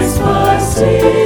His mercy.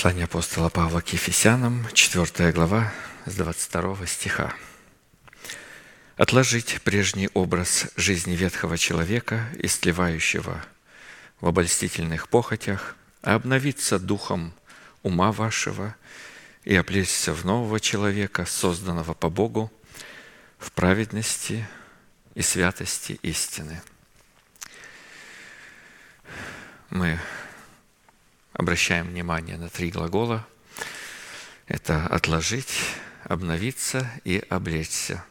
Послание апостола Павла к Ефесянам, 4 глава, с 22 стиха. «Отложить прежний образ жизни ветхого человека, истлевающего в обольстительных похотях, а обновиться духом ума вашего и облечься в нового человека, созданного по Богу, в праведности и святости истины». Мы обращаем внимание на три глагола. Это «отложить», «обновиться» и «облечься».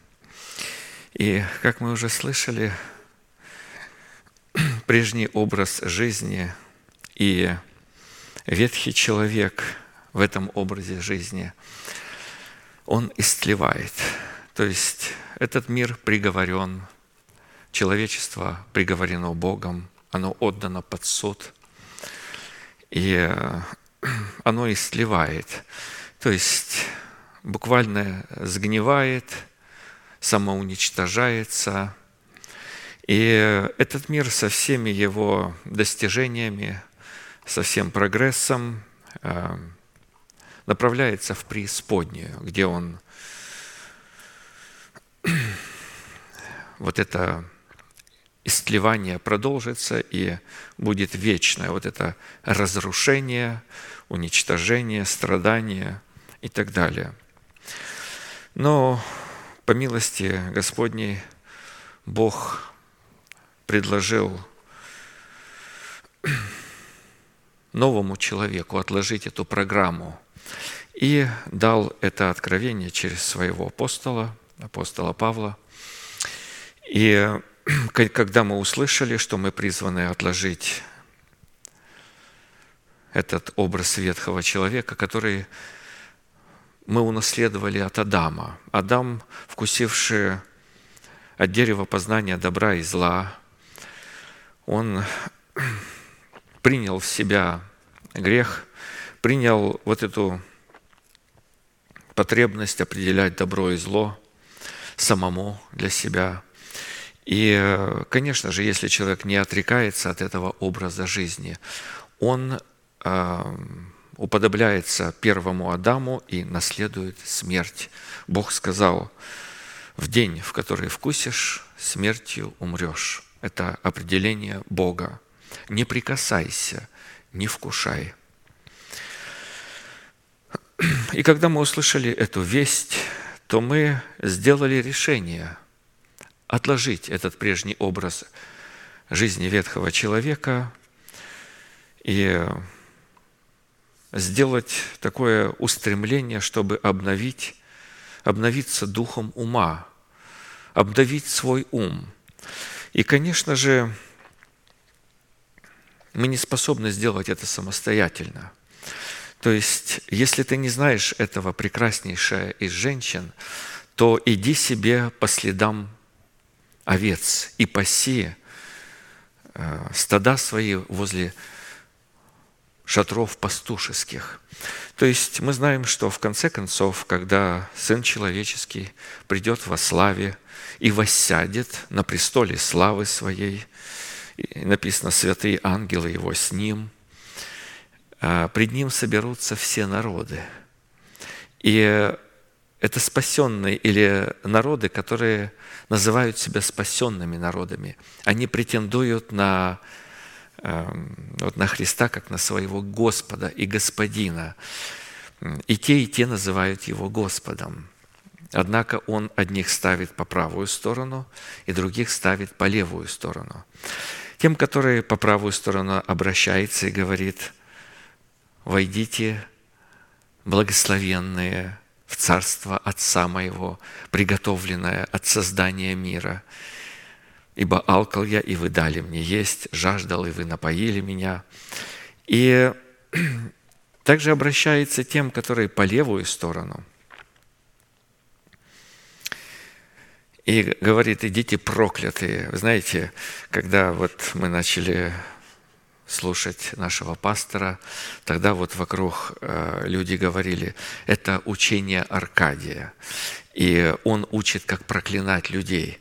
И, как мы уже слышали, прежний образ жизни и ветхий человек в этом образе жизни, он истлевает. То есть этот мир приговорен, человечество приговорено Богом, оно отдано под суд – и э, оно истлевает. То есть буквально сгнивает, самоуничтожается. И этот мир со всеми его достижениями, со всем прогрессом э, направляется в преисподнюю, где он вот это истлевание продолжится и будет вечное. Вот это разрушение, уничтожение, страдание и так далее. Но по милости Господней Бог предложил новому человеку отложить эту программу и дал это откровение через своего апостола, апостола Павла. И когда мы услышали, что мы призваны отложить этот образ ветхого человека, который мы унаследовали от Адама. Адам, вкусивший от дерева познания добра и зла, он принял в себя грех, принял вот эту потребность определять добро и зло самому для себя – и, конечно же, если человек не отрекается от этого образа жизни, он э, уподобляется первому Адаму и наследует смерть. Бог сказал, в день, в который вкусишь, смертью умрешь. Это определение Бога. Не прикасайся, не вкушай. И когда мы услышали эту весть, то мы сделали решение – отложить этот прежний образ жизни ветхого человека и сделать такое устремление, чтобы обновить, обновиться духом ума, обновить свой ум. И, конечно же, мы не способны сделать это самостоятельно. То есть, если ты не знаешь этого прекраснейшая из женщин, то иди себе по следам овец и паси э, стада свои возле шатров пастушеских. То есть мы знаем, что в конце концов, когда Сын Человеческий придет во славе и воссядет на престоле славы Своей, написано, святые ангелы Его с Ним, э, пред Ним соберутся все народы. И это спасенные или народы, которые называют себя спасенными народами. Они претендуют на, эм, вот на Христа как на своего Господа и Господина. И те, и те называют Его Господом. Однако Он одних ставит по правую сторону, и других ставит по левую сторону. Тем, которые по правую сторону обращается и говорит, «Войдите, благословенные, в царство Отца моего, приготовленное от создания мира. Ибо алкал я, и вы дали мне есть, жаждал, и вы напоили меня». И также обращается тем, которые по левую сторону. И говорит, идите проклятые. Знаете, когда вот мы начали слушать нашего пастора, тогда вот вокруг э, люди говорили, это учение Аркадия, и он учит, как проклинать людей.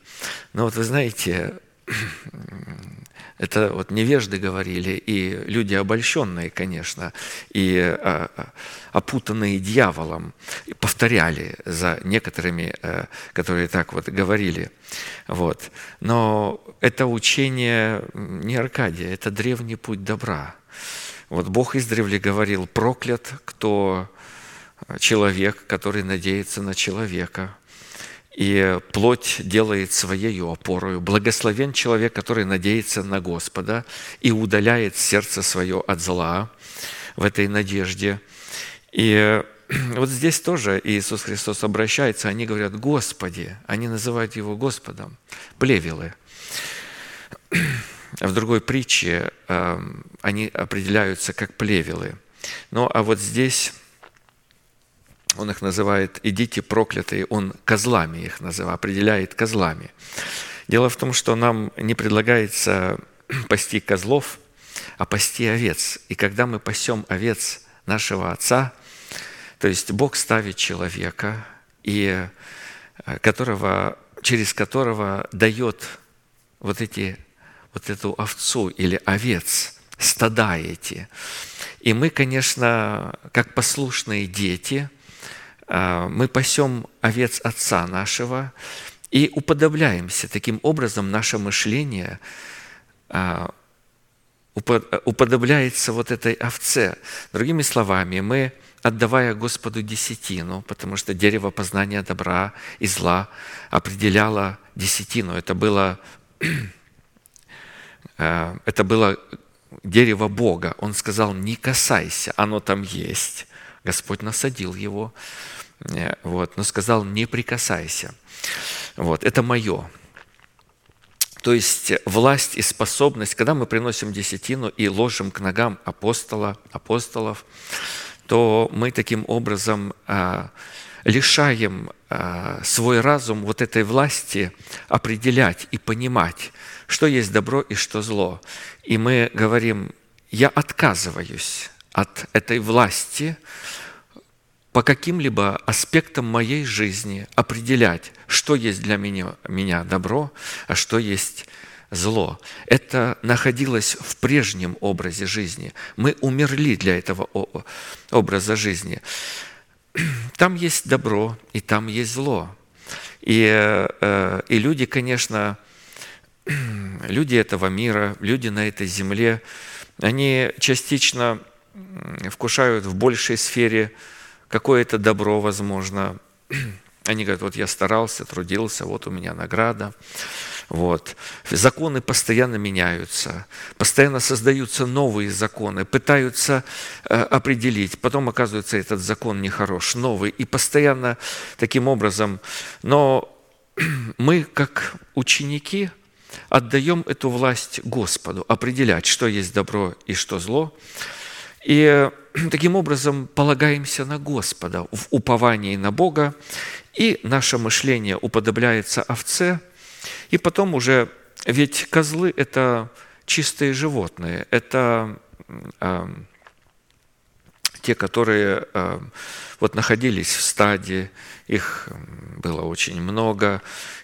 Но вот вы знаете, Это вот невежды говорили, и люди обольщенные, конечно, и а, а, опутанные дьяволом, и повторяли за некоторыми, э, которые так вот говорили. Вот. Но это учение не Аркадия, это древний путь добра. Вот Бог издревле говорил, проклят, кто человек, который надеется на человека – и плоть делает своей опорою. Благословен человек, который надеется на Господа и удаляет сердце свое от зла в этой надежде. И вот здесь тоже Иисус Христос обращается, они говорят «Господи», они называют Его Господом, плевелы. В другой притче эм, они определяются как плевелы. Ну а вот здесь он их называет «идите проклятые», он козлами их называет, определяет козлами. Дело в том, что нам не предлагается пасти козлов, а пасти овец. И когда мы пасем овец нашего Отца, то есть Бог ставит человека, и э, которого, через которого дает вот, эти, вот эту овцу или овец, стада эти. И мы, конечно, как послушные дети – мы пасем овец Отца нашего и уподобляемся. Таким образом, наше мышление а, уподобляется вот этой овце. Другими словами, мы, отдавая Господу десятину, потому что дерево познания добра и зла определяло десятину. Это было, а, это было дерево Бога. Он сказал, не касайся, оно там есть. Господь насадил его. Э, вот, но сказал, не прикасайся. Вот, это мое. То есть власть и способность, когда мы приносим десятину и ложим к ногам апостола, апостолов, то мы таким образом а, лишаем а, свой разум вот этой власти определять и понимать, что есть добро и что зло. И мы говорим, я отказываюсь от этой власти, по каким-либо аспектам моей жизни определять, что есть для меня, меня добро, а что есть зло. Это находилось в прежнем образе жизни. Мы умерли для этого образа жизни. Там есть добро, и там есть зло. И, э, и люди, конечно, люди этого мира, люди на этой земле, они частично вкушают в большей сфере какое-то добро, возможно. Они говорят, вот я старался, трудился, вот у меня награда. Вот. Законы постоянно меняются, постоянно создаются новые законы, пытаются э, определить, потом оказывается этот закон нехорош, новый, и постоянно таким образом. Но мы, как ученики, отдаем эту власть Господу, определять, что есть добро и что зло. И таким образом полагаемся на Господа в уповании на Бога, и наше мышление уподобляется овце, и потом уже, ведь козлы – это чистые животные, это э, те, которые э, вот находились в стаде, их было очень много,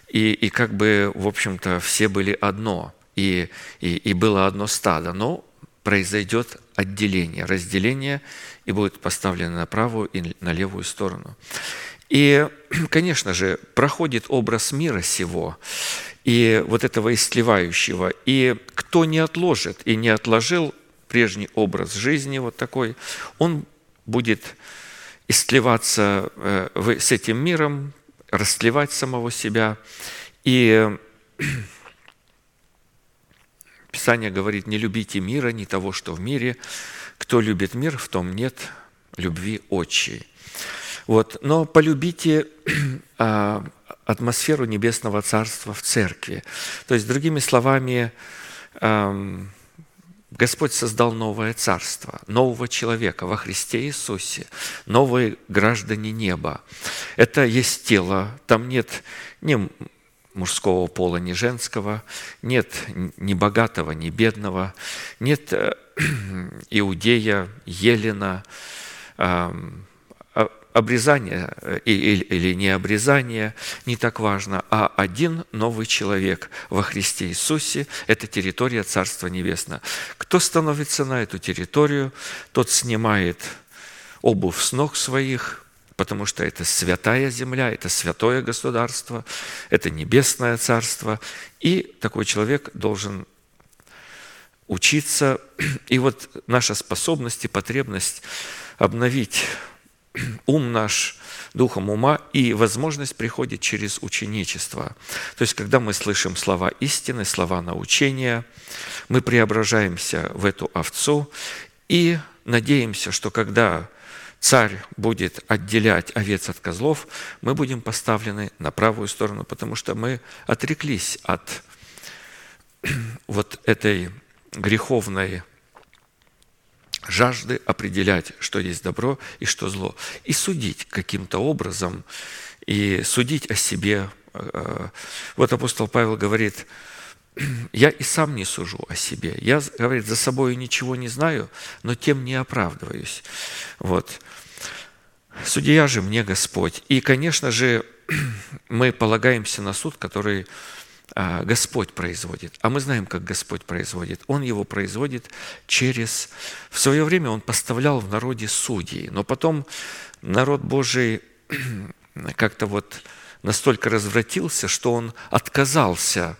и, и как бы, в общем-то, все были одно, и, и, и было одно стадо, но произойдет отделение, разделение, и будет поставлено на правую и на левую сторону. И, конечно же, проходит образ мира сего, и вот этого истлевающего. И кто не отложит и не отложил прежний образ жизни вот такой, он будет истлеваться э, с этим миром, растлевать самого себя. И Писание говорит, не любите мира, ни того, что в мире. Кто любит мир, в том нет любви отчей. Вот. Но полюбите а, атмосферу Небесного Царства в церкви. То есть, другими словами, Господь создал новое царство, нового человека во Христе Иисусе, новые граждане неба. Это есть тело, там нет ни мужского пола, ни женского, нет ни богатого, ни бедного, нет э, иудея, елена, обрезание э, или не обрезание, не так важно, а один новый человек во Христе Иисусе – это территория Царства Небесного. Кто становится на эту территорию, тот снимает обувь с ног своих, потому что это святая земля, это святое государство, это небесное царство, и такой человек должен учиться. И вот наша способность и потребность обновить ум наш духом ума, и возможность приходит через ученичество. То есть, когда мы слышим слова истины, слова научения, мы преображаемся в эту овцу и надеемся, что когда царь будет отделять овец от козлов, мы будем поставлены на правую сторону, потому что мы отреклись от вот этой греховной жажды определять, что есть добро и что зло, и судить каким-то образом, и судить о себе. Вот апостол Павел говорит, я и сам не сужу о себе. Я, говорит, за собой ничего не знаю, но тем не оправдываюсь. Вот. Судья же мне Господь. И, конечно же, мы полагаемся на суд, который а, Господь производит. А мы знаем, как Господь производит. Он его производит через... В свое время он поставлял в народе судей, но потом народ Божий как-то вот настолько развратился, что он отказался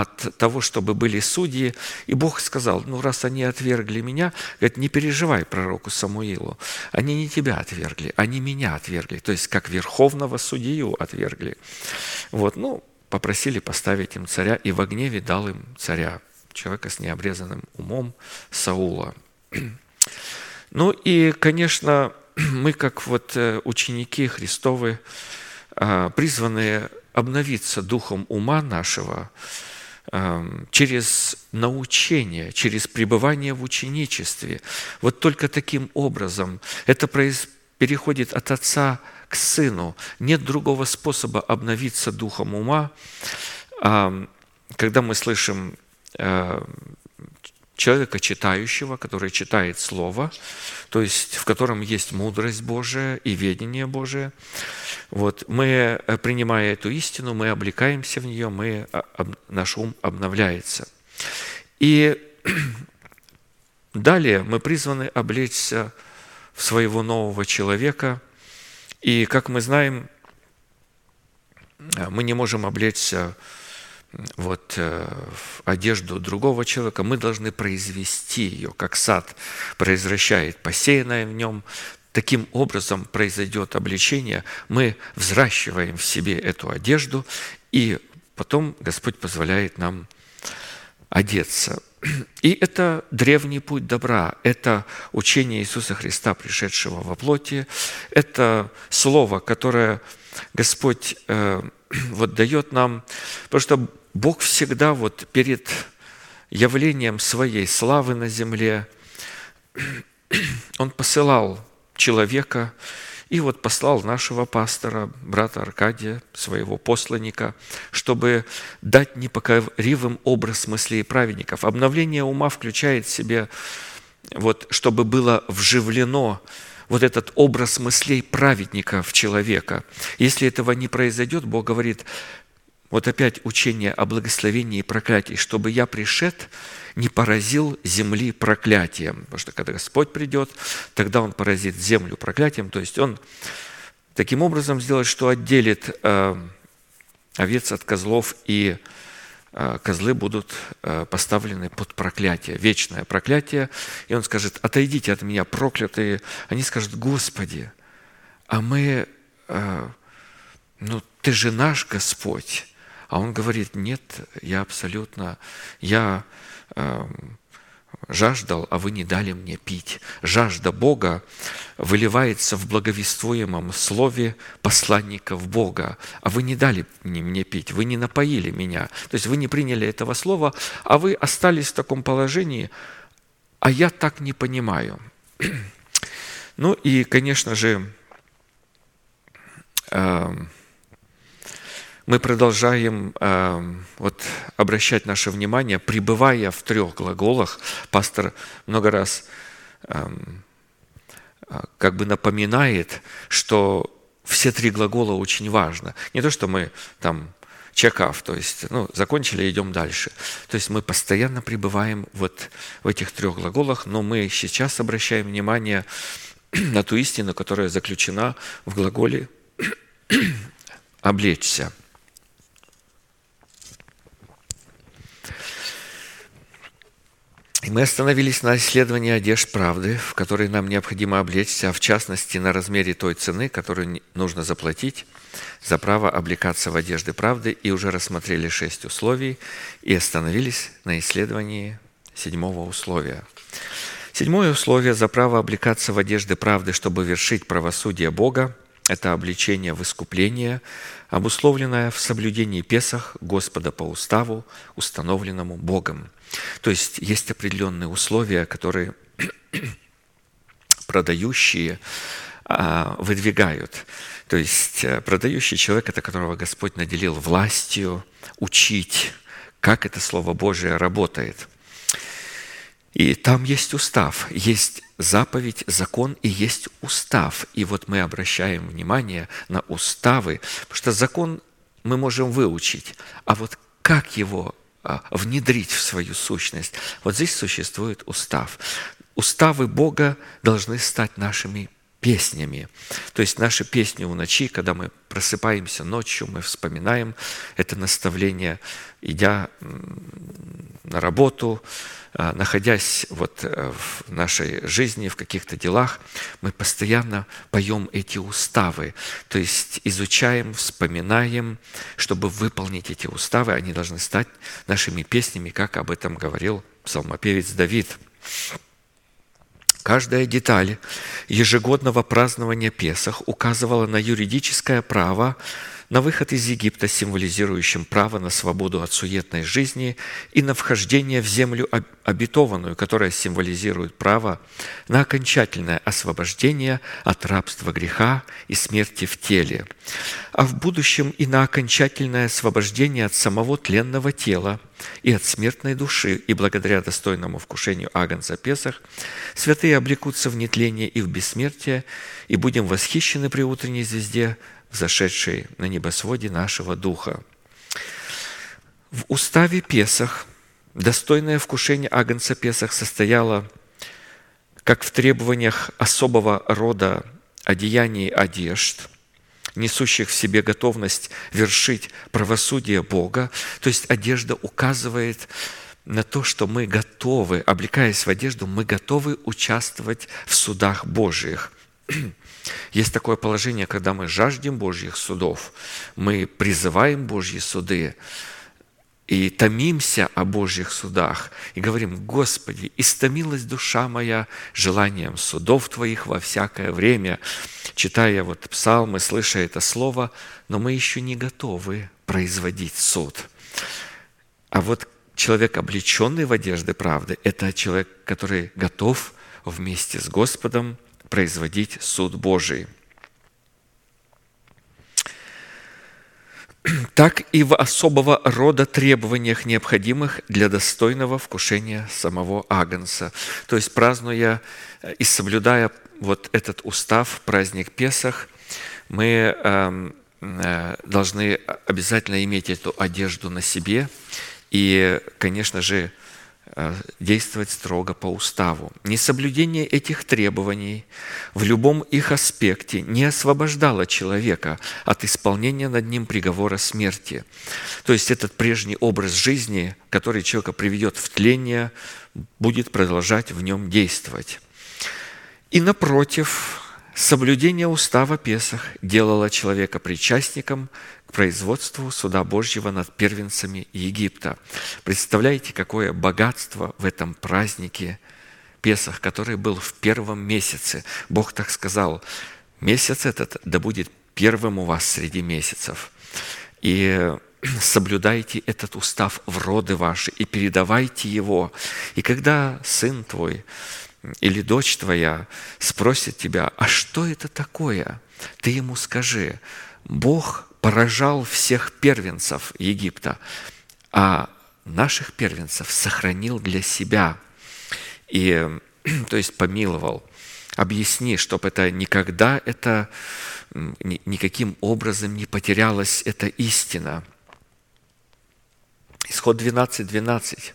от того, чтобы были судьи. И Бог сказал, ну, раз они отвергли меня, говорит, не переживай пророку Самуилу. Они не тебя отвергли, они меня отвергли. То есть, как верховного судью отвергли. Вот, ну, попросили поставить им царя, и в гневе дал им царя, человека с необрезанным умом Саула. Ну и, конечно, мы, как вот э, ученики Христовы, а, призваны обновиться духом ума нашего, через научение, через пребывание в ученичестве. Вот только таким образом это переходит от отца к сыну. Нет другого способа обновиться духом ума. Когда мы слышим э, человека читающего, который читает Слово, то есть в котором есть мудрость Божия и ведение Божие. Вот, мы, э, принимая эту истину, мы облекаемся в нее, мы, а, наш ум обновляется. И далее мы призваны облечься в своего нового человека. И, как мы знаем, э, мы не можем облечься вот, э, одежду другого человека, мы должны произвести ее, как сад произвращает посеянное в нем. Таким образом произойдет обличение, мы взращиваем в себе эту одежду, и потом Господь позволяет нам одеться. И это древний путь добра, это учение Иисуса Христа, пришедшего во плоти, это слово, которое Господь э, вот дает нам, потому что Бог всегда вот перед явлением своей славы на земле, Он посылал человека, и вот послал нашего пастора, брата Аркадия, своего посланника, чтобы дать непокоривым образ мыслей праведников. Обновление ума включает в себе, вот, чтобы было вживлено вот этот образ мыслей праведника в человека. Если этого не произойдет, Бог говорит, вот опять учение о благословении и проклятии, чтобы я пришед, не поразил земли проклятием. Потому что когда Господь придет, тогда Он поразит землю проклятием. То есть Он таким образом сделает, что отделит э, овец от козлов, и э, козлы будут э, поставлены под проклятие, вечное проклятие. И Он скажет, отойдите от меня, проклятые. Они скажут, Господи, а мы, ну, Ты же наш Господь. А он говорит, нет, я абсолютно, я э, жаждал, а вы не дали мне пить. Жажда Бога выливается в благовествуемом слове посланников Бога, а вы не дали мне пить, вы не напоили меня. То есть вы не приняли этого слова, а вы остались в таком положении, а я так не понимаю. Ну и, конечно же, э, мы продолжаем э, вот, обращать наше внимание, пребывая в трех глаголах. Пастор много раз э, а, как бы напоминает, что все три глагола очень важно. Не то, что мы там check-off, то есть ну, закончили, идем дальше. То есть мы постоянно пребываем вот в этих трех глаголах, но мы сейчас обращаем внимание на ту истину, которая заключена в глаголе «облечься». Мы остановились на исследовании одежд правды, в которой нам необходимо облечься, а в частности на размере той цены, которую нужно заплатить за право облекаться в одежды правды, и уже рассмотрели шесть условий и остановились на исследовании седьмого условия. Седьмое условие за право облекаться в одежды правды, чтобы вершить правосудие Бога, это обличение в искупление, обусловленное в соблюдении Песах Господа по уставу, установленному Богом. То есть есть определенные условия, которые продающие а, выдвигают. То есть э, продающий человек, это которого Господь наделил властью учить, как это Слово Божие работает. И там есть устав, есть заповедь, закон и есть устав. И вот мы обращаем внимание на уставы, потому что закон мы можем выучить, а вот как его внедрить в свою сущность. Вот здесь существует устав. Уставы Бога должны стать нашими песнями. То есть наши песни у ночи, когда мы просыпаемся ночью, мы вспоминаем это наставление, идя на работу, а, находясь вот э, в нашей жизни, в каких-то делах, мы постоянно поем эти уставы, то есть изучаем, вспоминаем, чтобы выполнить эти уставы, они должны стать нашими песнями, как об этом говорил псалмопевец Давид. Каждая деталь ежегодного празднования Песах указывала на юридическое право на выход из Египта, символизирующим право на свободу от суетной жизни, и на вхождение в землю обетованную, которая символизирует право на окончательное освобождение от рабства греха и смерти в теле, а в будущем и на окончательное освобождение от самого тленного тела и от смертной души, и благодаря достойному вкушению Агнца Песах, святые облекутся в нетление и в бессмертие, и будем восхищены при утренней звезде взошедшей на небосводе нашего духа. В уставе Песах достойное вкушение Агнца Песах состояло как в требованиях особого рода одеяний одежд, несущих в себе готовность вершить правосудие Бога. То есть одежда указывает на то, что мы готовы, облекаясь в одежду, мы готовы участвовать в судах Божьих. Есть такое положение, когда мы жаждем Божьих судов, мы призываем Божьи суды, и томимся о Божьих судах, и говорим, Господи, истомилась душа моя желанием судов Твоих во всякое время. Читая вот псалмы, слыша это слово, но мы еще не готовы производить суд. А вот человек, облеченный в одежды правды, это человек, который готов вместе с Господом производить суд Божий. так и в особого рода требованиях, необходимых для достойного вкушения самого Агнца. То есть, празднуя и соблюдая вот этот устав, праздник Песах, мы эм, э, должны обязательно иметь эту одежду на себе и, конечно же, Э, действовать строго по уставу. Несоблюдение этих требований в любом их аспекте не освобождало человека от исполнения над ним приговора смерти. То есть этот прежний образ жизни, который человека приведет в тление, будет продолжать в нем действовать. И напротив, Соблюдение устава Песах делало человека причастником к производству суда Божьего над первенцами Египта. Представляете, какое богатство в этом празднике Песах, который был в первом месяце. Бог так сказал, месяц этот да будет первым у вас среди месяцев. И соблюдайте этот устав в роды ваши и передавайте его. И когда сын твой или дочь твоя спросит тебя, а что это такое? Ты ему скажи, Бог поражал всех первенцев Египта, а наших первенцев сохранил для себя. И, то есть помиловал. объясни, чтобы это никогда это никаким образом не потерялась эта истина. Исход 12, 12.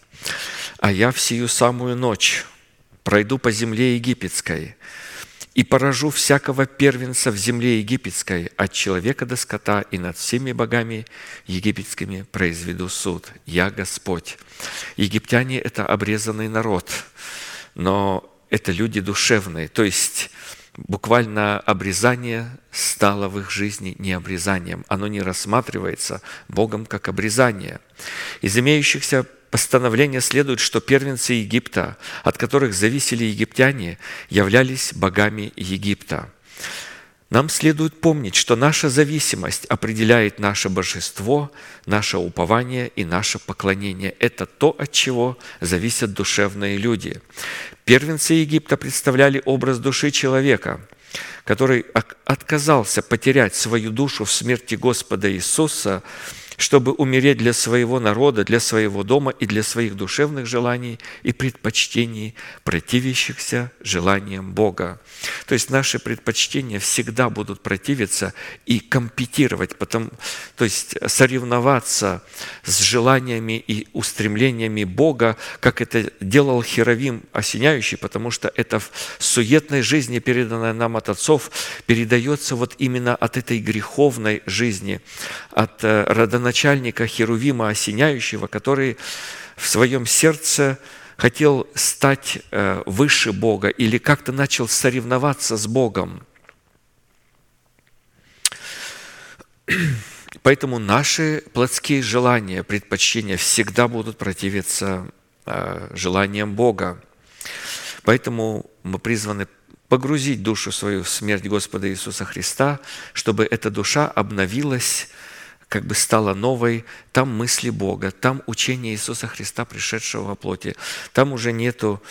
«А я в сию самую ночь пройду по земле египетской, и поражу всякого первенца в земле египетской, от человека до скота, и над всеми богами египетскими произведу суд. Я Господь». Египтяне – это обрезанный народ, но это люди душевные, то есть буквально обрезание стало в их жизни не обрезанием. Оно не рассматривается Богом как обрезание. Из имеющихся постановления следует, что первенцы Египта, от которых зависели египтяне, являлись богами Египта. Нам следует помнить, что наша зависимость определяет наше божество, наше упование и наше поклонение. Это то, от чего зависят душевные люди. Первенцы Египта представляли образ души человека, который отказался потерять свою душу в смерти Господа Иисуса – чтобы умереть для своего народа, для своего дома и для своих душевных желаний и предпочтений, противящихся желаниям Бога. То есть наши предпочтения всегда будут противиться и компетировать, потом, то есть соревноваться с желаниями и устремлениями Бога, как это делал Херовим осеняющий, потому что это в суетной жизни, переданное нам от отцов, передается вот именно от этой греховной жизни, от э, родоначальника начальника Херувима Осеняющего, который в своем сердце хотел стать э, выше Бога или как-то начал соревноваться с Богом. Поэтому наши плотские желания, предпочтения всегда будут противиться э, желаниям Бога. Поэтому мы призваны погрузить душу свою в смерть Господа Иисуса Христа, чтобы эта душа обновилась как бы стала новой, там мысли Бога, там учение Иисуса Христа, пришедшего во плоти. Там уже нету,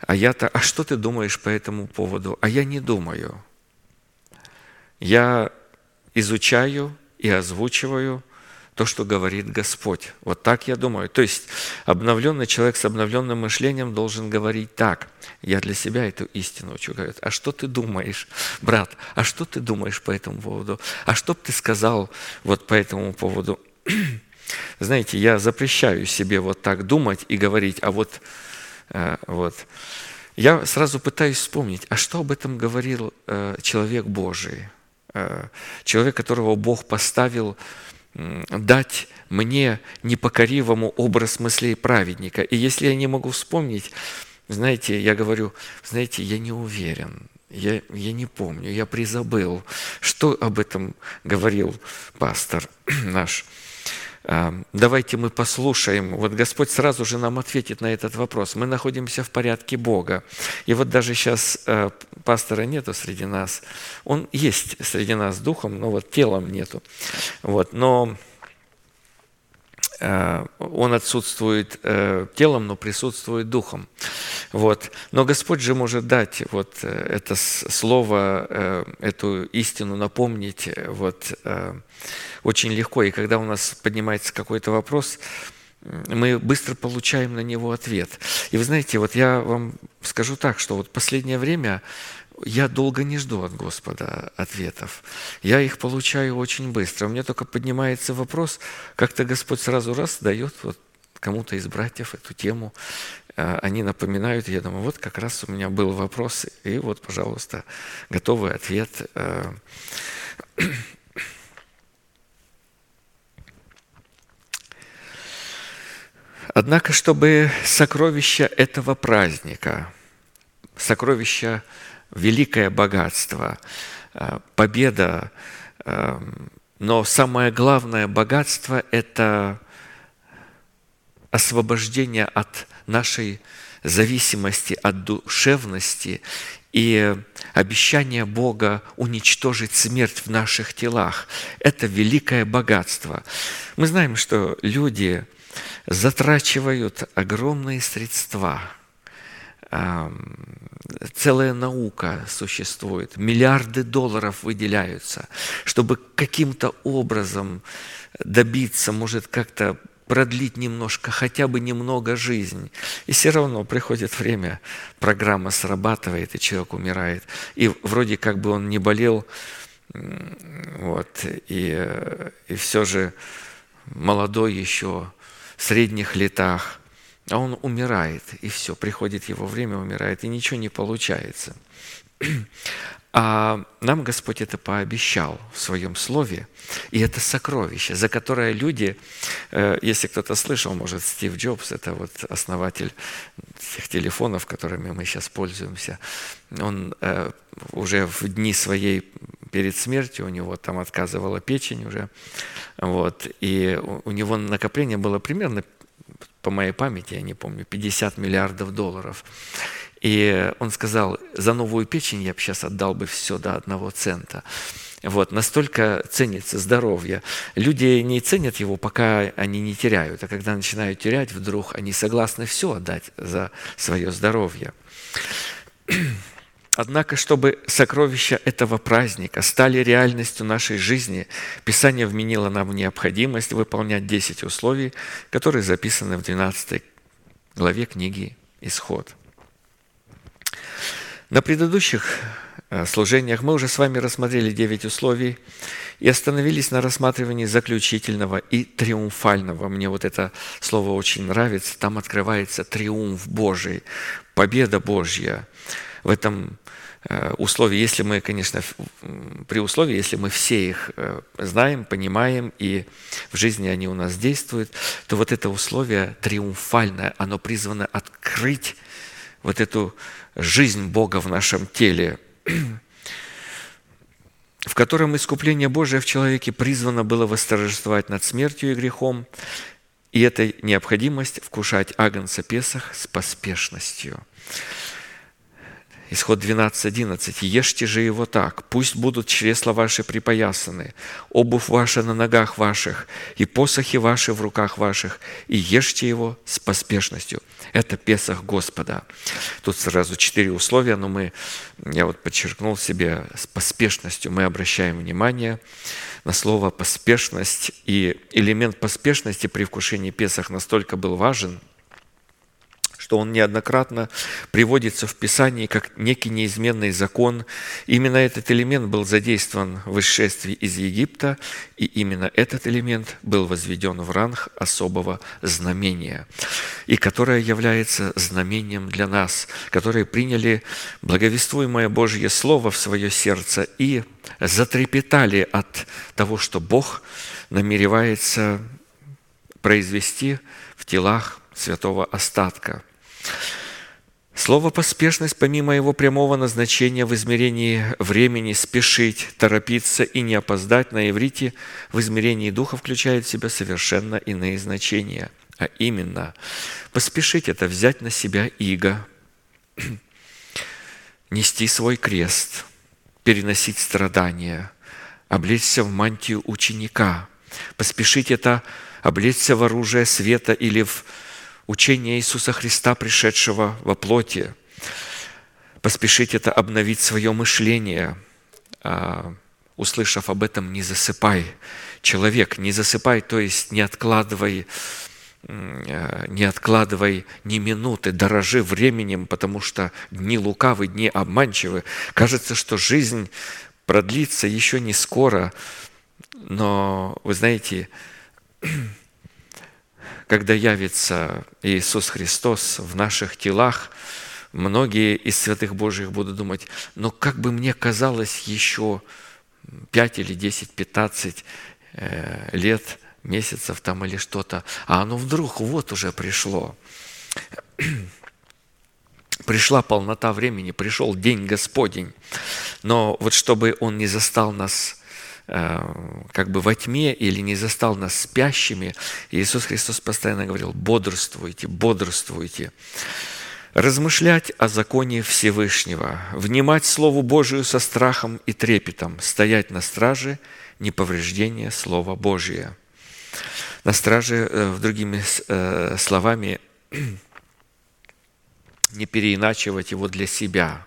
а я-то, а что ты думаешь по этому поводу? А я не думаю. Я изучаю и озвучиваю – то, что говорит Господь. Вот так я думаю. То есть обновленный человек с обновленным мышлением должен говорить так. Я для себя эту истину учу. Говорит, а что ты думаешь, брат? А что ты думаешь по этому поводу? А что бы ты сказал вот по этому поводу? Знаете, я запрещаю себе вот так думать и говорить, а вот, э, вот. Я сразу пытаюсь вспомнить, а что об этом говорил э, человек Божий? Э, человек, которого Бог поставил дать мне непокоривому образ мыслей праведника. И если я не могу вспомнить, знаете, я говорю, знаете, я не уверен, я, я не помню, я призабыл, что об этом говорил пастор наш. А, давайте мы послушаем. Вот Господь сразу же нам ответит на этот вопрос. Мы находимся в порядке Бога. И вот даже сейчас а, пастора нету среди нас. Он есть среди нас духом, но вот телом нету. Вот. Но он отсутствует э, телом, но присутствует духом. Вот. Но Господь же может дать вот э, это слово, э, эту истину напомнить вот, очень легко. И когда у нас поднимается какой-то вопрос, мы быстро получаем на него ответ. И вы знаете, вот я вам скажу так, что вот последнее время я долго не жду от Господа ответов. Я их получаю очень быстро. У меня только поднимается вопрос, как-то Господь сразу раз дает вот кому-то из братьев эту тему. А, они напоминают, я думаю, вот как раз у меня был вопрос, и вот, пожалуйста, готовый ответ. А, Однако, чтобы сокровища этого праздника, сокровища великое богатство, э, победа, э, но самое главное богатство – это освобождение от нашей зависимости от душевности и обещание Бога уничтожить смерть в наших телах. Это великое богатство. Мы знаем, что люди затрачивают огромные средства. Целая наука существует, миллиарды долларов выделяются, чтобы каким-то образом добиться, может, как-то продлить немножко, хотя бы немного жизнь. И все равно приходит время, программа срабатывает, и человек умирает. И вроде как бы он не болел, вот, и, и все же молодой еще, в средних летах, а он умирает, и все, приходит его время, умирает, и ничего не получается. А нам Господь это пообещал в Своем Слове, и это сокровище, за которое люди, э, если кто-то слышал, может, Стив Джобс, это вот основатель тех телефонов, которыми мы сейчас пользуемся, он э, уже в дни своей перед смертью, у него там отказывала печень уже, вот, и у него накопление было примерно, по моей памяти, я не помню, 50 миллиардов долларов. И он сказал, за новую печень я бы сейчас отдал бы все до одного цента. Вот, настолько ценится здоровье. Люди не ценят его, пока они не теряют. А когда начинают терять, вдруг они согласны все отдать за свое здоровье. Однако, чтобы сокровища этого праздника стали реальностью нашей жизни, Писание вменило нам необходимость выполнять 10 условий, которые записаны в 12 главе книги «Исход». На предыдущих э, служениях мы уже с вами рассмотрели девять условий и остановились на рассматривании заключительного и триумфального. Мне вот это слово очень нравится. Там открывается триумф Божий, победа Божья. В этом э, условии, если мы, конечно, при условии, если мы все их э, знаем, понимаем, и в жизни они у нас действуют, то вот это условие триумфальное, оно призвано открыть вот эту жизнь Бога в нашем теле, в котором искупление Божие в человеке призвано было восторжествовать над смертью и грехом, и эта необходимость вкушать Агнца Песах с поспешностью – Исход 12.11. «Ешьте же его так, пусть будут чресла ваши припоясаны, обувь ваша на ногах ваших, и посохи ваши в руках ваших, и ешьте его с поспешностью». Это Песах Господа. Тут сразу четыре условия, но мы, я вот подчеркнул себе, с поспешностью мы обращаем внимание на слово «поспешность». И элемент поспешности при вкушении Песах настолько был важен – что он неоднократно приводится в Писании как некий неизменный закон. Именно этот элемент был задействован в исшествии из Египта, и именно этот элемент был возведен в ранг особого знамения, и которое является знамением для нас, которые приняли благовествуемое Божье Слово в свое сердце и затрепетали от того, что Бог намеревается произвести в телах святого остатка – Слово «поспешность», помимо его прямого назначения в измерении времени спешить, торопиться и не опоздать на иврите, в измерении духа включает в себя совершенно иные значения. А именно, поспешить – это взять на себя иго, нести свой крест, переносить страдания, облечься в мантию ученика. Поспешить – это облечься в оружие света или в учение Иисуса Христа, пришедшего во плоти. Поспешить это обновить свое мышление. А, услышав об этом, не засыпай. Человек, не засыпай, то есть не откладывай а, не откладывай ни минуты, дорожи временем, потому что дни лукавы, дни обманчивы. Кажется, что жизнь продлится еще не скоро, но вы знаете, когда явится Иисус Христос в наших телах, многие из святых Божьих будут думать, но как бы мне казалось еще 5 или 10, 15 э, лет, месяцев там или что-то, а оно вдруг вот уже пришло. Пришла полнота времени, пришел день Господень. Но вот чтобы Он не застал нас как бы во тьме или не застал нас спящими, Иисус Христос постоянно говорил, бодрствуйте, бодрствуйте. Размышлять о законе Всевышнего, внимать Слову Божию со страхом и трепетом, стоять на страже неповреждения Слова Божия. На страже, э, другими э, словами, не переиначивать его для себя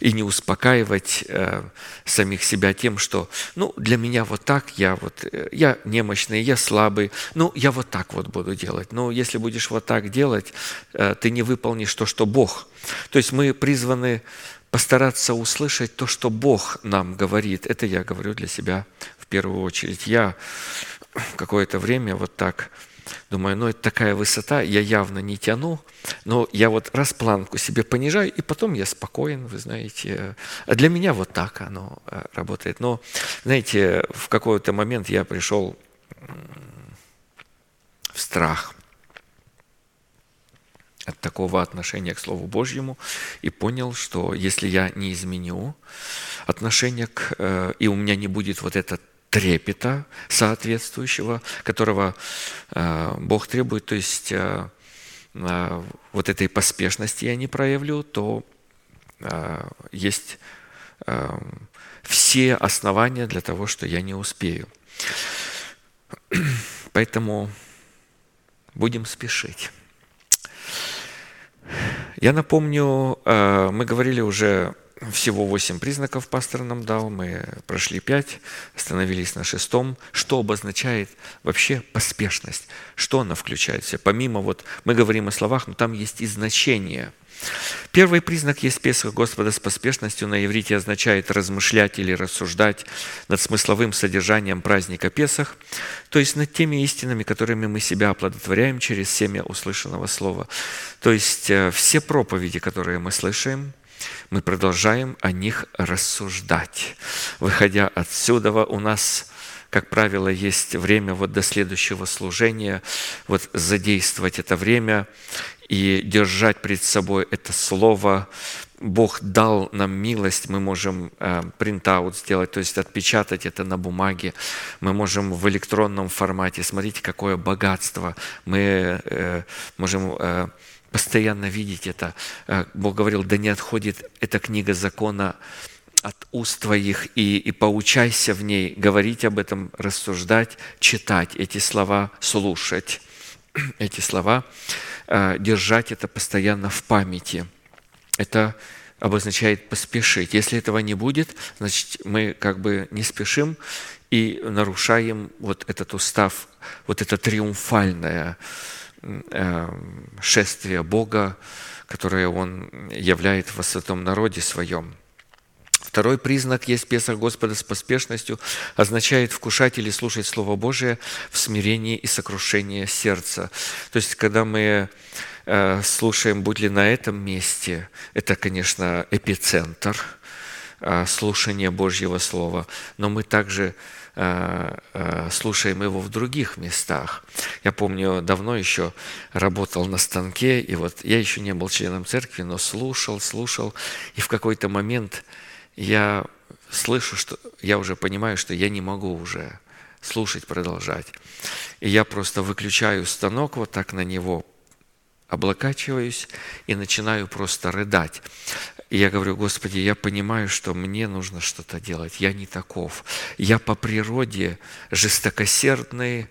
и не успокаивать э, самих себя тем, что, ну, для меня вот так, я вот, э, я немощный, я слабый, ну, я вот так вот буду делать. Но если будешь вот так делать, э, ты не выполнишь то, что Бог. То есть мы призваны постараться услышать то, что Бог нам говорит. Это я говорю для себя в первую очередь. Я какое-то время вот так Думаю, ну это такая высота, я явно не тяну, но я вот раз планку себе понижаю, и потом я спокоен, вы знаете. А для меня вот так оно э, работает. Но, знаете, в какой-то момент я пришел в страх от такого отношения к Слову Божьему и понял, что если я не изменю отношение к, э, и у меня не будет вот этот трепета соответствующего, которого э, Бог требует, то есть э, э, вот этой поспешности я не проявлю, то есть все основания для того, что я не успею. Поэтому будем спешить. Я напомню, мы говорили уже всего восемь признаков пастор нам дал, мы прошли пять, остановились на шестом. Что обозначает вообще поспешность? Что она включает в себя? Помимо вот, мы говорим о словах, но там есть и значение. Первый признак есть Песах Господа с поспешностью на иврите означает размышлять или рассуждать над смысловым содержанием праздника Песах, то есть над теми истинами, которыми мы себя оплодотворяем через семя услышанного слова. То есть э, все проповеди, которые мы слышим, мы продолжаем о них рассуждать. Выходя отсюда, у нас как правило, есть время вот до следующего служения, вот задействовать это время и держать пред собой это слово. Бог дал нам милость, мы можем э, принтаут сделать, то есть отпечатать это на бумаге, мы можем в электронном формате. Смотрите, какое богатство. Мы э, можем э, постоянно видеть это. Э, Бог говорил, да не отходит эта книга закона от уст твоих, и, и поучайся в ней, говорить об этом, рассуждать, читать эти слова, слушать эти слова, э, держать это постоянно в памяти. Это обозначает поспешить. Если этого не будет, значит, мы как бы не спешим и нарушаем вот этот устав, вот это триумфальное шествие Бога, которое Он являет во святом народе своем. Второй признак есть Песах Господа с поспешностью, означает вкушать или слушать Слово Божие в смирении и сокрушении сердца. То есть, когда мы э, слушаем, будь ли на этом месте, это, конечно, эпицентр э, слушания Божьего Слова, но мы также слушаем его в других местах. Я помню, давно еще работал на станке, и вот я еще не был членом церкви, но слушал, слушал, и в какой-то момент я слышу, что я уже понимаю, что я не могу уже слушать, продолжать. И я просто выключаю станок вот так на него, облокачиваюсь и начинаю просто рыдать. И я говорю, Господи, я понимаю, что мне нужно что-то делать. Я не таков. Я по природе жестокосердный,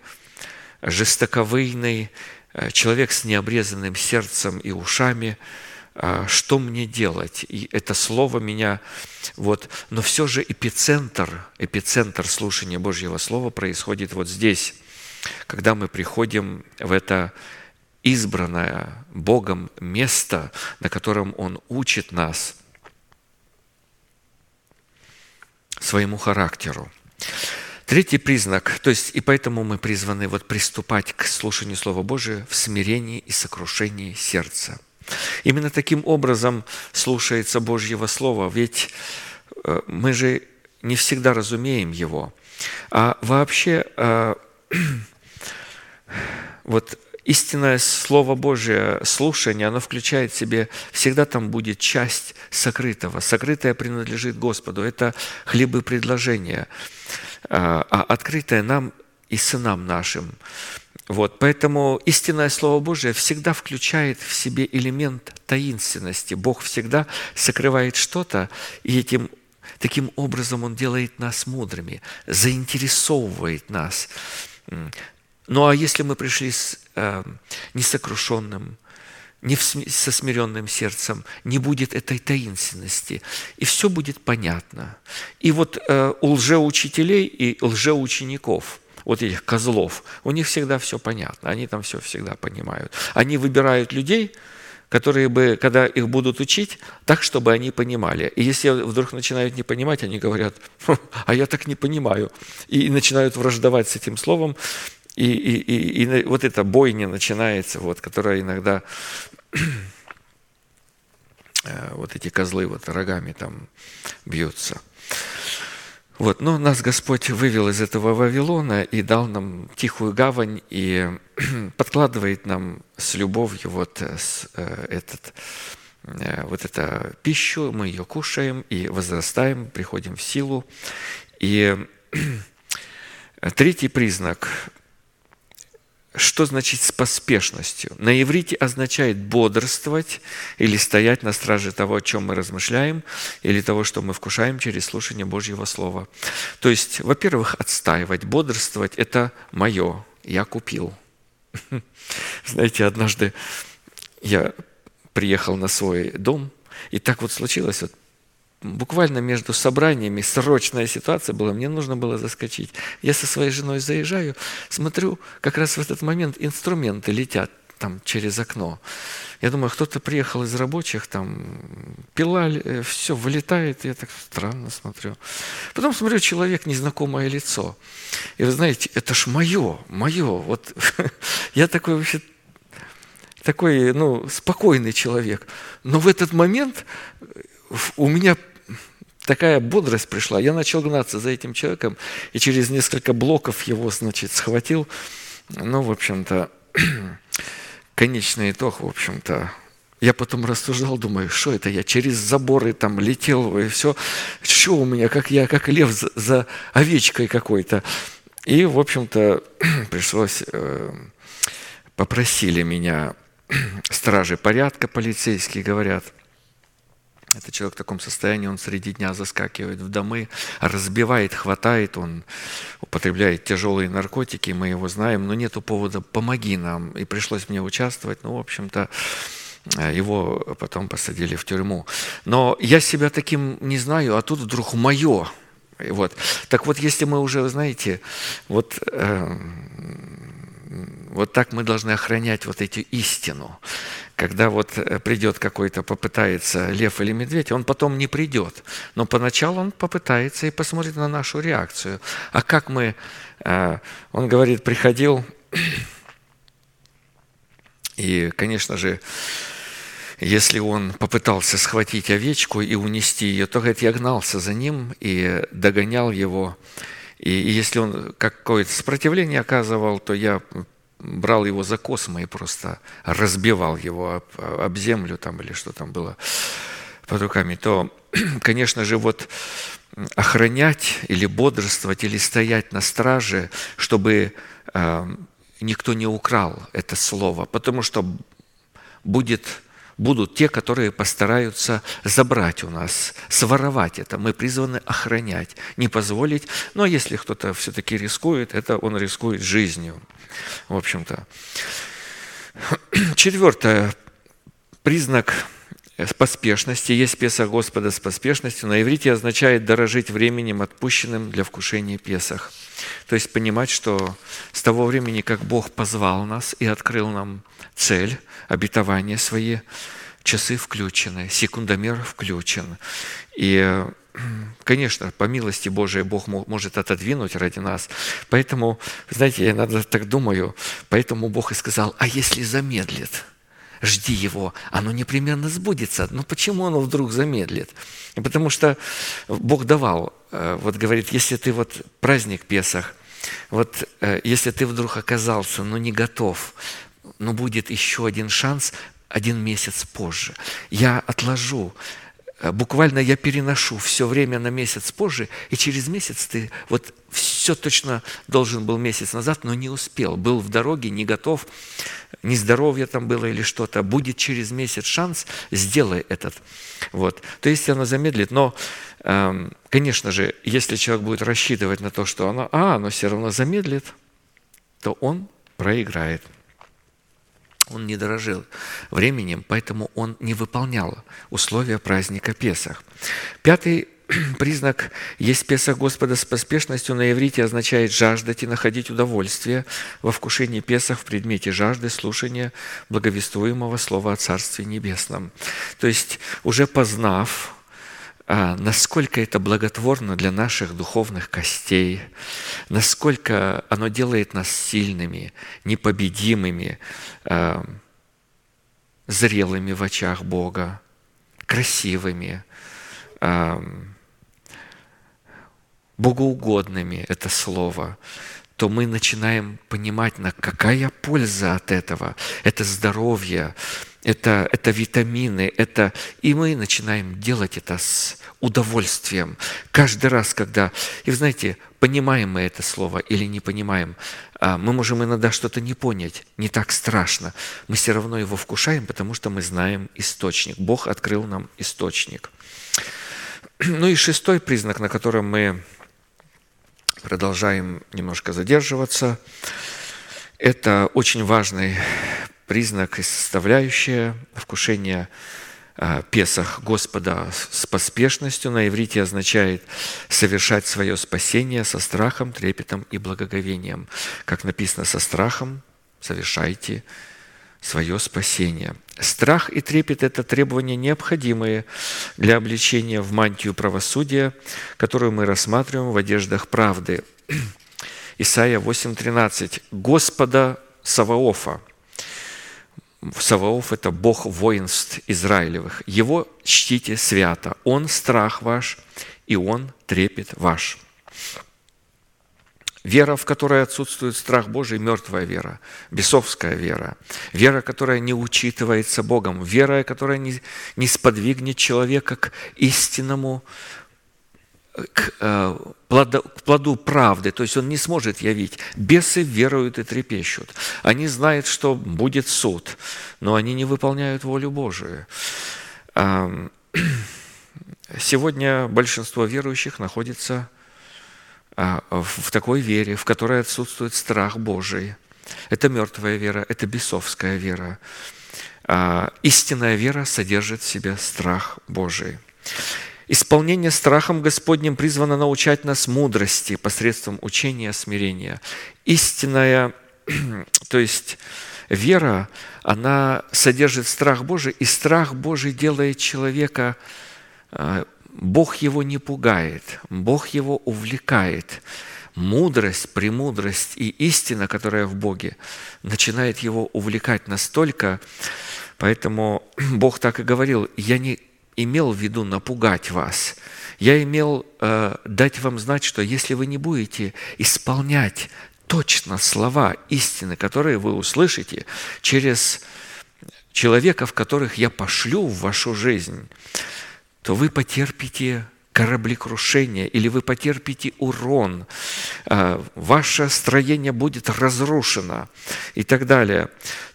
жестоковыйный, э, человек с необрезанным сердцем и ушами. А, что мне делать? И это слово меня... Вот. Но все же эпицентр, эпицентр слушания Божьего Слова происходит вот здесь, когда мы приходим в это избранное Богом место, на котором Он учит нас своему характеру. Третий признак, то есть и поэтому мы призваны вот приступать к слушанию Слова Божия в смирении и сокрушении сердца. Именно таким образом слушается Божьего Слова, ведь э, мы же не всегда разумеем его. А вообще, э, вот истинное Слово Божие, слушание, оно включает в себе, всегда там будет часть сокрытого. Сокрытое принадлежит Господу. Это хлебы предложения, а, а открытое нам и сынам нашим. Вот, поэтому истинное Слово Божие всегда включает в себе элемент таинственности. Бог всегда сокрывает что-то, и этим Таким образом, Он делает нас мудрыми, заинтересовывает нас. Ну а если мы пришли с э, несокрушенным, не со смиренным сердцем, не будет этой таинственности, и все будет понятно. И вот э, у лжеучителей и лжеучеников, вот этих козлов, у них всегда все понятно, они там все всегда понимают. Они выбирают людей, которые бы, когда их будут учить, так, чтобы они понимали. И если вдруг начинают не понимать, они говорят, а я так не понимаю. И начинают враждовать с этим словом, и, и, и, и вот эта бойня начинается, вот, которая иногда э, вот эти козлы вот рогами там бьются. Вот, но нас Господь вывел из этого Вавилона и дал нам тихую гавань и подкладывает нам с любовью вот э, с, э, этот, э, вот эту пищу, мы ее кушаем и возрастаем, приходим в силу. И третий признак что значит с поспешностью? На иврите означает бодрствовать или стоять на страже того, о чем мы размышляем, или того, что мы вкушаем через слушание Божьего Слова. То есть, во-первых, отстаивать, бодрствовать – это мое, я купил. Знаете, однажды я приехал на свой дом, и так вот случилось, вот буквально между собраниями срочная ситуация была, мне нужно было заскочить. Я со своей женой заезжаю, смотрю, как раз в этот момент инструменты летят там через окно. Я думаю, кто-то приехал из рабочих, там пила, э, все вылетает, я так странно смотрю. Потом смотрю, человек, незнакомое лицо. И вы знаете, это ж мое, мое. Вот я такой вообще такой, ну, спокойный человек. Но в этот момент у меня такая бодрость пришла. Я начал гнаться за этим человеком, и через несколько блоков его, значит, схватил. Ну, в общем-то, конечный итог, в общем-то, я потом рассуждал, думаю, что это я через заборы там летел, и все, что у меня, как я, как лев за, за овечкой какой-то. И, в общем-то, пришлось, э, попросили меня стражи порядка полицейские, говорят – это человек в таком состоянии, он среди дня заскакивает в домы, разбивает, хватает, он употребляет тяжелые наркотики, мы его знаем, но нету повода «помоги нам». И пришлось мне участвовать, ну, в общем-то, его потом посадили в тюрьму. Но я себя таким не знаю, а тут вдруг мое. Вот. Так вот, если мы уже, знаете, вот э, вот так мы должны охранять вот эту истину. Когда вот э, придет какой-то, попытается лев или медведь, он потом не придет. Но поначалу он попытается и посмотрит на нашу реакцию. А как мы, э, он говорит, приходил, и, конечно же, если он попытался схватить овечку и унести ее, то, говорит, я гнался за ним и догонял его. И, и если он какое-то сопротивление оказывал, то я брал его за космо и просто разбивал его об, об землю там или что там было под руками, то, конечно же, вот охранять или бодрствовать, или стоять на страже, чтобы э, никто не украл это слово, потому что будет будут те, которые постараются забрать у нас, своровать это. Мы призваны охранять, не позволить. Но если кто-то все-таки рискует, это он рискует жизнью, в общем-то. Четвертое. Признак с поспешности. Есть Песах Господа с поспешностью. На иврите означает дорожить временем, отпущенным для вкушения Песах. То есть понимать, что с того времени, как Бог позвал нас и открыл нам цель, обетования свои, часы включены, секундомер включен. И Конечно, по милости Божией Бог может отодвинуть ради нас. Поэтому, знаете, я иногда так думаю, поэтому Бог и сказал, а если замедлит – жди его, оно непременно сбудется. Но почему оно вдруг замедлит? Потому что Бог давал, э, вот говорит, если ты вот праздник Песах, вот э, если ты вдруг оказался, но не готов, но будет еще один шанс один месяц позже. Я отложу буквально я переношу все время на месяц позже, и через месяц ты вот все точно должен был месяц назад, но не успел, был в дороге, не готов, нездоровье там было или что-то, будет через месяц шанс, сделай этот. Вот. То есть оно замедлит, но, эм, конечно же, если человек будет рассчитывать на то, что оно, а, оно все равно замедлит, то он проиграет. Он не дорожил временем, поэтому он не выполнял условия праздника Песах. Пятый признак «Есть Песах Господа с поспешностью» на иврите означает жаждать и находить удовольствие во вкушении Песах в предмете жажды слушания благовествуемого слова о Царстве Небесном. То есть, уже познав, насколько это благотворно для наших духовных костей, насколько оно делает нас сильными, непобедимыми, а, зрелыми в очах Бога, красивыми, а, богоугодными это слово, то мы начинаем понимать, на какая польза от этого. Это здоровье, это, это витамины, это... И мы начинаем делать это с удовольствием. Каждый раз, когда... И знаете, понимаем мы это слово или не понимаем, а, мы можем иногда что-то не понять, не так страшно. Мы все равно его вкушаем, потому что мы знаем источник. Бог открыл нам источник. Ну и шестой признак, на котором мы продолжаем немножко задерживаться. Это очень важный признак и составляющая вкушения а, Песах Господа с поспешностью на иврите означает совершать свое спасение со страхом, трепетом и благоговением. Как написано, со страхом совершайте свое спасение. Страх и трепет – это требования необходимые для обличения в мантию правосудия, которую мы рассматриваем в одеждах правды. Исайя 8.13. «Господа Саваофа». Саваоф – это Бог воинств Израилевых. Его чтите свято. Он страх ваш, и Он трепет ваш. Вера, в которой отсутствует страх Божий, мертвая вера, бесовская вера. Вера, которая не учитывается Богом. Вера, которая не, не сподвигнет человека к истинному, к, э, плоду, к плоду правды. То есть он не сможет явить. Бесы веруют и трепещут. Они знают, что будет суд, но они не выполняют волю Божию. Сегодня большинство верующих находится в такой вере, в которой отсутствует страх Божий. Это мертвая вера, это бесовская вера. А, истинная вера содержит в себе страх Божий. Исполнение страхом Господним призвано научать нас мудрости посредством учения смирения. Истинная, то есть вера, она содержит страх Божий, и страх Божий делает человека а, Бог его не пугает, Бог его увлекает. Мудрость, премудрость и истина, которая в Боге, начинает его увлекать настолько, поэтому Бог так и говорил, я не имел в виду напугать вас, я имел э, дать вам знать, что если вы не будете исполнять точно слова истины, которые вы услышите через человека, в которых я пошлю в вашу жизнь, то вы потерпите кораблекрушение или вы потерпите урон, а, ваше строение будет разрушено и так далее,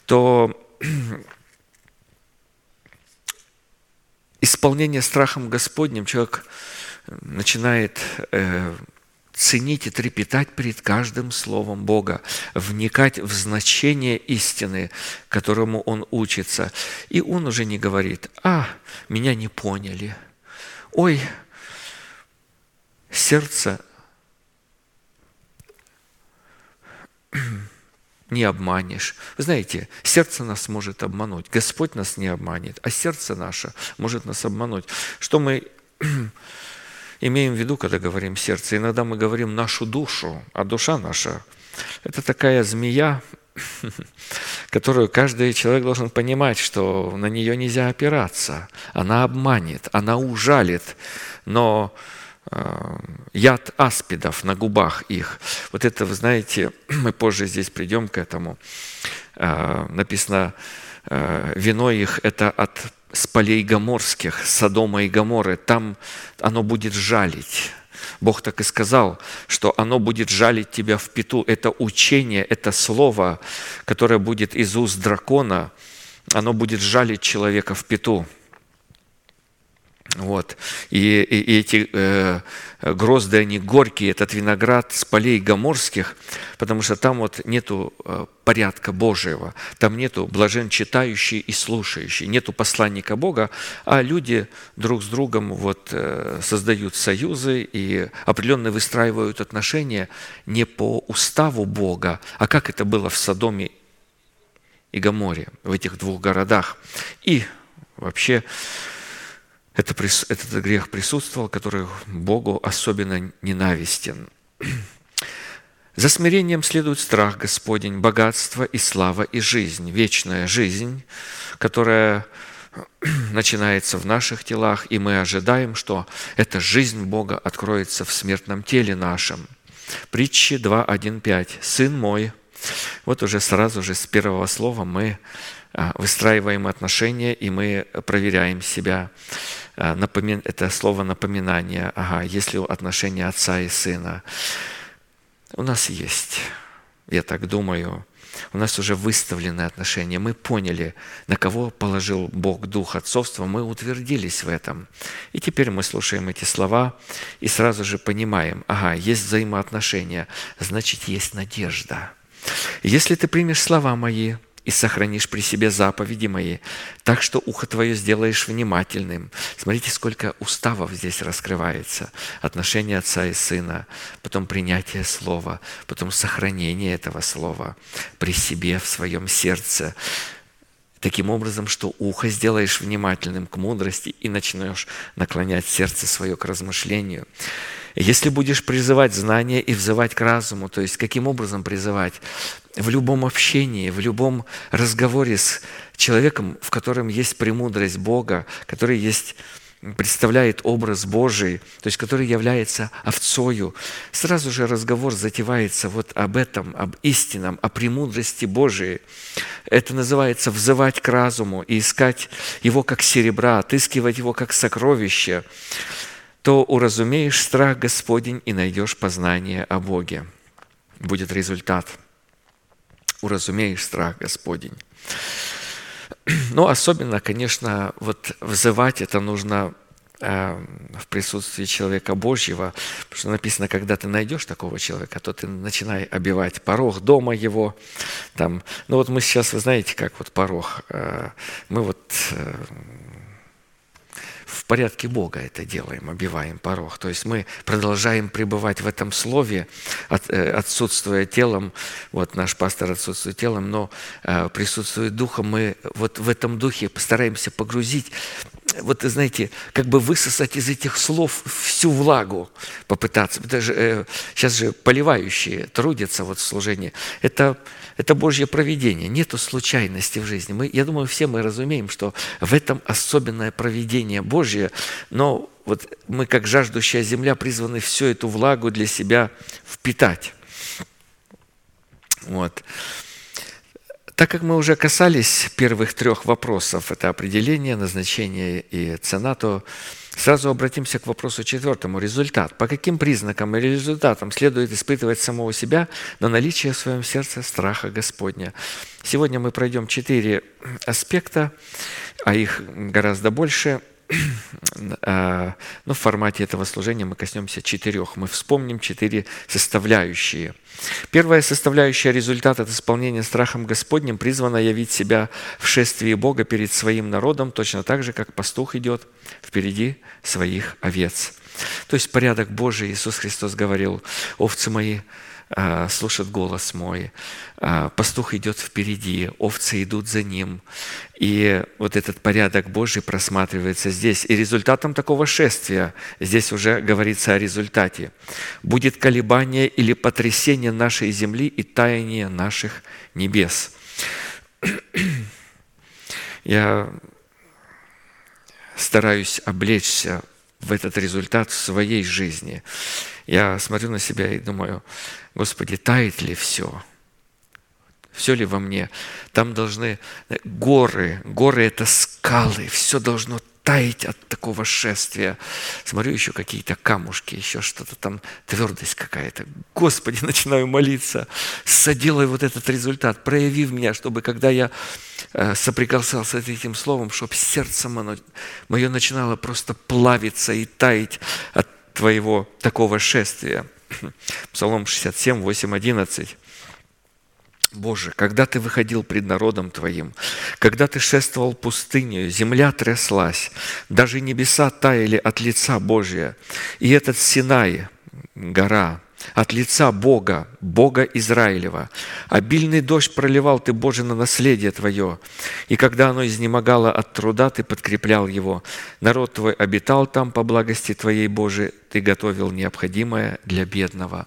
то исполнение страхом Господним человек начинает э, ценить и трепетать перед каждым словом Бога, вникать в значение истины, которому он учится. И он уже не говорит, а, меня не поняли. Ой, сердце не обманешь. Вы знаете, сердце нас может обмануть. Господь нас не обманет, а сердце наше может нас обмануть. Что мы имеем в виду, когда говорим сердце. Иногда мы говорим нашу душу, а душа наша – это такая змея, которую каждый человек должен понимать, что на нее нельзя опираться. Она обманет, она ужалит, но э, яд аспидов на губах их. Вот это, вы знаете, мы позже здесь придем к этому. Э, написано, э, вино их – это от с полей гоморских, Содома и Гоморы, там оно будет жалить. Бог так и сказал, что оно будет жалить тебя в пету. Это учение, это слово, которое будет из уст дракона, оно будет жалить человека в пету. Вот. И, и, и эти э, грозды, они горькие, этот виноград с полей гоморских, потому что там вот нету э, порядка Божьего, там нету блажен читающий и слушающий, нету посланника Бога, а люди друг с другом вот э, создают союзы и определенно выстраивают отношения не по уставу Бога, а как это было в Содоме и Гоморе, в этих двух городах. И вообще это, этот грех присутствовал, который Богу особенно ненавистен. За смирением следует страх Господень, богатство и слава и жизнь, вечная жизнь, которая начинается в наших телах, и мы ожидаем, что эта жизнь Бога откроется в смертном теле нашем. Притчи 2.1.5. «Сын мой». Вот уже сразу же с первого слова мы а, выстраиваем отношения, и мы проверяем себя. А, напомин... Это слово напоминание. Ага, есть ли отношения отца и сына? У нас есть, я так думаю, у нас уже выставлены отношения. Мы поняли, на кого положил Бог дух отцовства, мы утвердились в этом. И теперь мы слушаем эти слова и сразу же понимаем, ага, есть взаимоотношения, значит, есть надежда. Если ты примешь слова мои, и сохранишь при себе заповеди мои, так что ухо твое сделаешь внимательным. Смотрите, сколько уставов здесь раскрывается. Отношения отца и сына, потом принятие слова, потом сохранение этого слова при себе, в своем сердце. Таким образом, что ухо сделаешь внимательным к мудрости и начнешь наклонять сердце свое к размышлению. Если будешь призывать знания и взывать к разуму, то есть каким образом призывать? В любом общении, в любом разговоре с человеком, в котором есть премудрость Бога, который есть представляет образ Божий, то есть который является овцою, сразу же разговор затевается вот об этом, об истинном, о премудрости Божией. Это называется взывать к разуму и искать его как серебра, отыскивать его как сокровище то уразумеешь страх Господень и найдешь познание о Боге. Будет результат. Уразумеешь страх Господень. Но особенно, конечно, вот взывать это нужно э, в присутствии человека Божьего, потому что написано, когда ты найдешь такого человека, то ты начинай обивать порог дома его. Там, ну вот мы сейчас, вы знаете, как вот порог, э, мы вот э, в порядке Бога это делаем, обиваем порог. То есть мы продолжаем пребывать в этом слове, э, отсутствуя телом, вот наш пастор отсутствует телом, но э, присутствует духом, мы вот в этом духе постараемся погрузить вот, знаете, как бы высосать из этих слов всю влагу, попытаться. Даже, э, сейчас же поливающие трудятся вот в служении. Это, это Божье проведение. Нету случайности в жизни. Мы, я думаю, все мы разумеем, что в этом особенное проведение Божье, но вот мы, как жаждущая земля, призваны всю эту влагу для себя впитать. Вот. Так как мы уже касались первых трех вопросов, это определение, назначение и цена, то сразу обратимся к вопросу четвертому. Результат. По каким признакам или результатам следует испытывать самого себя на наличие в своем сердце страха Господня? Сегодня мы пройдем четыре аспекта, а их гораздо больше – А, ну, в формате этого служения мы коснемся четырех. Мы вспомним четыре составляющие. Первая составляющая результат от исполнения страхом Господним призвана явить себя в шествии Бога перед своим народом, точно так же, как пастух идет впереди своих овец. То есть порядок Божий, Иисус Христос говорил, овцы мои а, слушает голос мой, а, пастух идет впереди, овцы идут за ним. И вот этот порядок Божий просматривается здесь. И результатом такого шествия, здесь уже говорится о результате, будет колебание или потрясение нашей земли и таяние наших небес. Я стараюсь облечься в этот результат в своей жизни. Я смотрю на себя и думаю, Господи, тает ли все? все ли во мне. Там должны горы, горы – это скалы, все должно таять от такого шествия. Смотрю, еще какие-то камушки, еще что-то там, твердость какая-то. Господи, начинаю молиться, соделай вот этот результат, прояви в меня, чтобы когда я э, соприкасался с этим словом, чтобы сердце мое начинало просто плавиться и таять от Твоего такого шествия. Псалом 67, 8, 11. Боже, когда Ты выходил пред народом Твоим, когда Ты шествовал пустынью, земля тряслась, даже небеса таяли от лица Божия, и этот Синай, гора, от лица Бога, Бога Израилева. Обильный дождь проливал Ты, Боже, на наследие Твое, и когда оно изнемогало от труда, Ты подкреплял его. Народ Твой обитал там по благости Твоей, Боже, Ты готовил необходимое для бедного.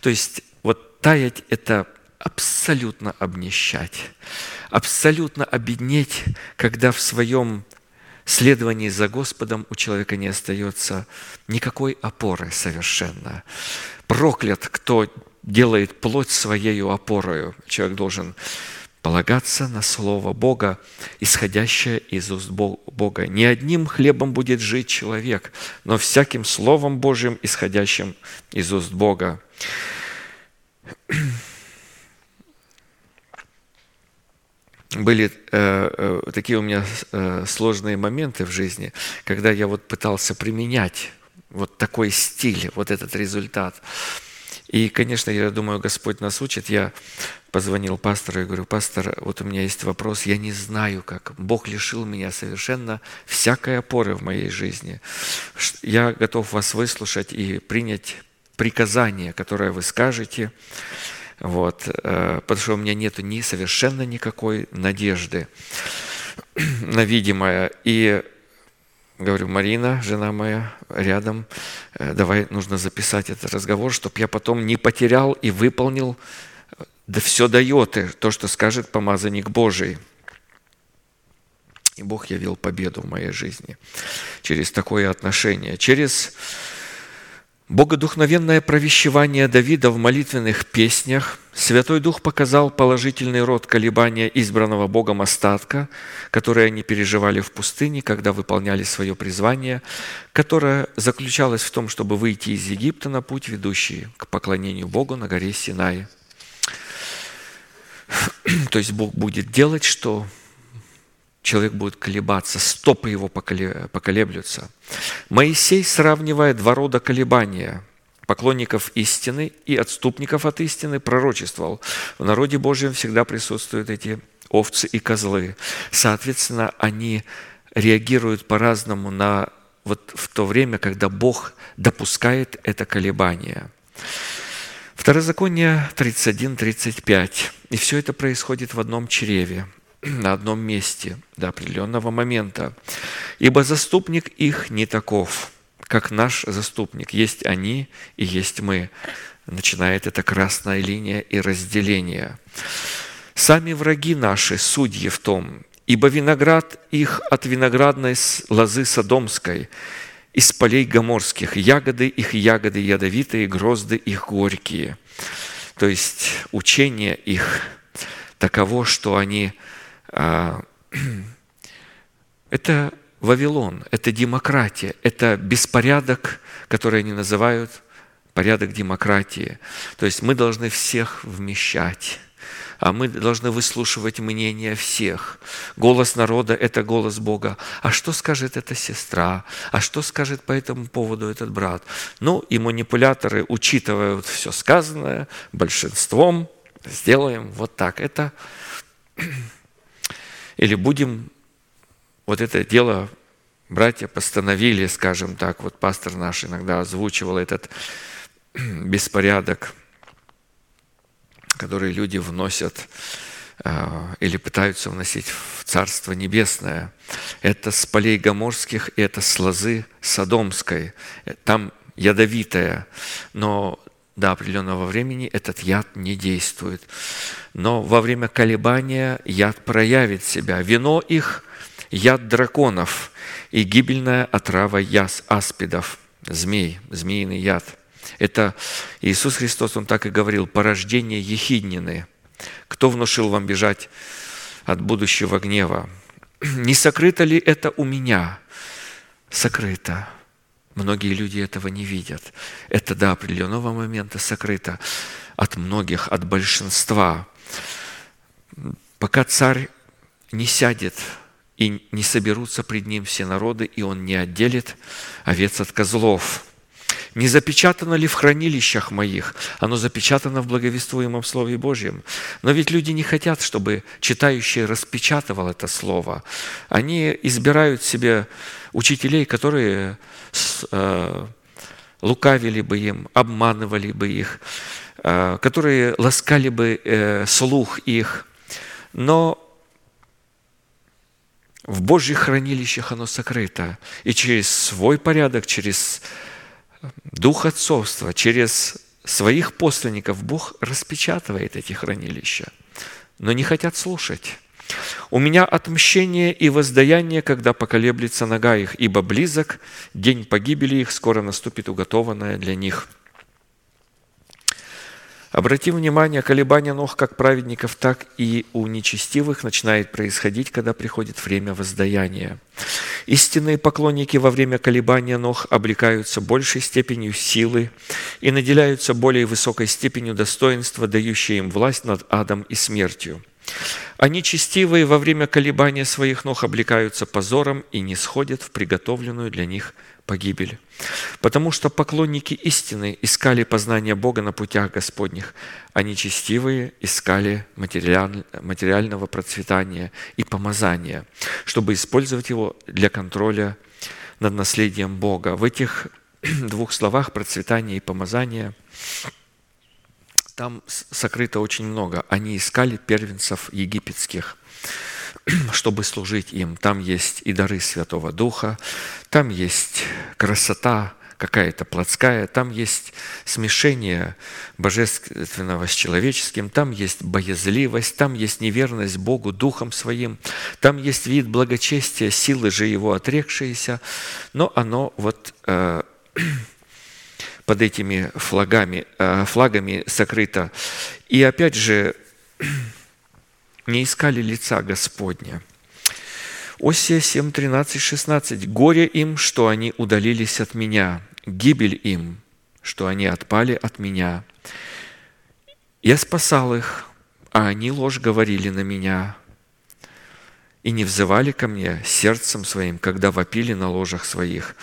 То есть вот таять – это абсолютно обнищать, абсолютно обеднеть, когда в своем следовании за Господом у человека не остается никакой опоры совершенно. Проклят, кто делает плоть своей опорою. Человек должен полагаться на Слово Бога, исходящее из уст Бога. Не одним хлебом будет жить человек, но всяким Словом Божьим, исходящим из уст Бога были э, э, такие у меня э, сложные моменты в жизни, когда я вот пытался применять вот такой стиль, вот этот результат. И, конечно, я думаю, Господь нас учит. Я позвонил пастору и говорю, пастор, вот у меня есть вопрос, я не знаю, как. Бог лишил меня совершенно всякой опоры в моей жизни. Я готов вас выслушать и принять приказание, которое вы скажете. Вот, э, потому что у меня нет ни совершенно никакой надежды на видимое. И говорю, Марина, жена моя, рядом, э, давай нужно записать этот разговор, чтобы я потом не потерял и выполнил, да все дает, то, что скажет помазанник Божий. И Бог явил победу в моей жизни через такое отношение, через Богодухновенное провещевание Давида в молитвенных песнях Святой Дух показал положительный род колебания избранного Богом остатка, который они переживали в пустыне, когда выполняли свое призвание, которое заключалось в том, чтобы выйти из Египта на путь, ведущий к поклонению Богу на горе Синай. То есть Бог будет делать, что человек будет колебаться, стопы его поколеблются. Моисей сравнивает два рода колебания – поклонников истины и отступников от истины, пророчествовал. В народе Божьем всегда присутствуют эти овцы и козлы. Соответственно, они реагируют по-разному на вот в то время, когда Бог допускает это колебание. Второзаконие 31-35. И все это происходит в одном чреве на одном месте до определенного момента. Ибо заступник их не таков, как наш заступник. Есть они и есть мы. Начинает эта красная линия и разделение. Сами враги наши, судьи в том, ибо виноград их от виноградной лозы Содомской, из полей гоморских, ягоды их ягоды ядовитые, грозды их горькие. То есть учение их таково, что они это Вавилон, это демократия, это беспорядок, который они называют порядок демократии. То есть мы должны всех вмещать а мы должны выслушивать мнение всех. Голос народа – это голос Бога. А что скажет эта сестра? А что скажет по этому поводу этот брат? Ну, и манипуляторы, учитывая вот все сказанное, большинством сделаем вот так. Это или будем вот это дело, братья постановили, скажем так, вот пастор наш иногда озвучивал этот беспорядок, который люди вносят а, или пытаются вносить в Царство Небесное. Это с полей Гоморских, и это с лозы Содомской. Там ядовитая, но до определенного времени этот яд не действует. Но во время колебания яд проявит себя. Вино их – яд драконов и гибельная отрава яс аспидов, змей, змеиный яд. Это Иисус Христос, Он так и говорил, порождение ехиднины. Кто внушил вам бежать от будущего гнева? Не сокрыто ли это у меня? Сокрыто. Многие люди этого не видят. Это до определенного момента сокрыто от многих, от большинства. Пока царь не сядет и не соберутся пред ним все народы, и он не отделит овец от козлов. Не запечатано ли в хранилищах моих? Оно запечатано в благовествуемом Слове Божьем. Но ведь люди не хотят, чтобы читающий распечатывал это Слово. Они избирают себе учителей, которые э, лукавили бы им, обманывали бы их, э, которые ласкали бы э, слух их. Но в Божьих хранилищах оно сокрыто. И через свой порядок, через дух отцовства, через своих посланников Бог распечатывает эти хранилища, но не хотят слушать. У меня отмщение и воздаяние, когда поколеблется нога их, ибо близок день погибели их, скоро наступит уготованное для них – Обратим внимание, колебания ног как праведников, так и у нечестивых начинает происходить, когда приходит время воздаяния. Истинные поклонники во время колебания ног облекаются большей степенью силы и наделяются более высокой степенью достоинства, дающей им власть над адом и смертью. Они честивые во время колебания своих ног облекаются позором и не сходят в приготовленную для них погибель. Потому что поклонники истины искали познания Бога на путях Господних, а нечестивые искали материального процветания и помазания, чтобы использовать его для контроля над наследием Бога. В этих двух словах процветание и помазание там сокрыто очень много. Они искали первенцев египетских – чтобы служить им. Там есть и дары Святого Духа, там есть красота какая-то плотская, там есть смешение божественного с человеческим, там есть боязливость, там есть неверность Богу Духом Своим, там есть вид благочестия, силы же Его отрекшиеся, но оно вот э, под этими флагами, э, флагами сокрыто. И опять же, не искали лица Господня. Осия 7, 13, 16. «Горе им, что они удалились от меня, гибель им, что они отпали от меня. Я спасал их, а они ложь говорили на меня, и не взывали ко мне сердцем своим, когда вопили на ложах своих».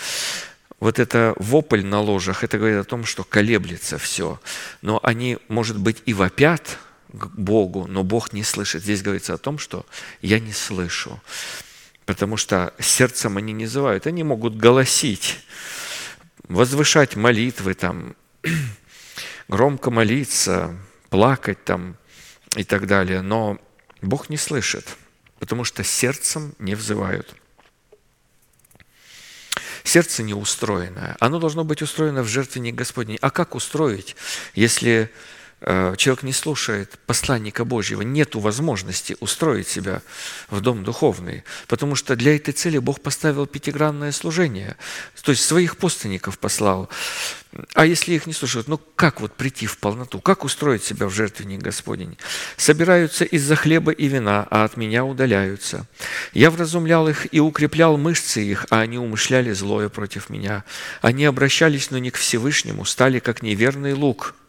Вот это вопль на ложах, это говорит о том, что колеблется все. Но они, может быть, и вопят – к Богу, но Бог не слышит. Здесь говорится о том, что я не слышу, потому что сердцем они не называют, они могут голосить, возвышать молитвы, там, громко молиться, плакать там и так далее, но Бог не слышит, потому что сердцем не взывают. Сердце не устроенное. Оно должно быть устроено в жертвенник Господней. А как устроить, если человек не слушает посланника Божьего, нет возможности устроить себя в дом духовный, потому что для этой цели Бог поставил пятигранное служение, то есть своих постанников послал. А если их не слушают, ну как вот прийти в полноту, как устроить себя в жертвенник Господень? Собираются из-за хлеба и вина, а от меня удаляются. Я вразумлял их и укреплял мышцы их, а они умышляли злое против меня. Они обращались, но не к Всевышнему, стали как неверный лук –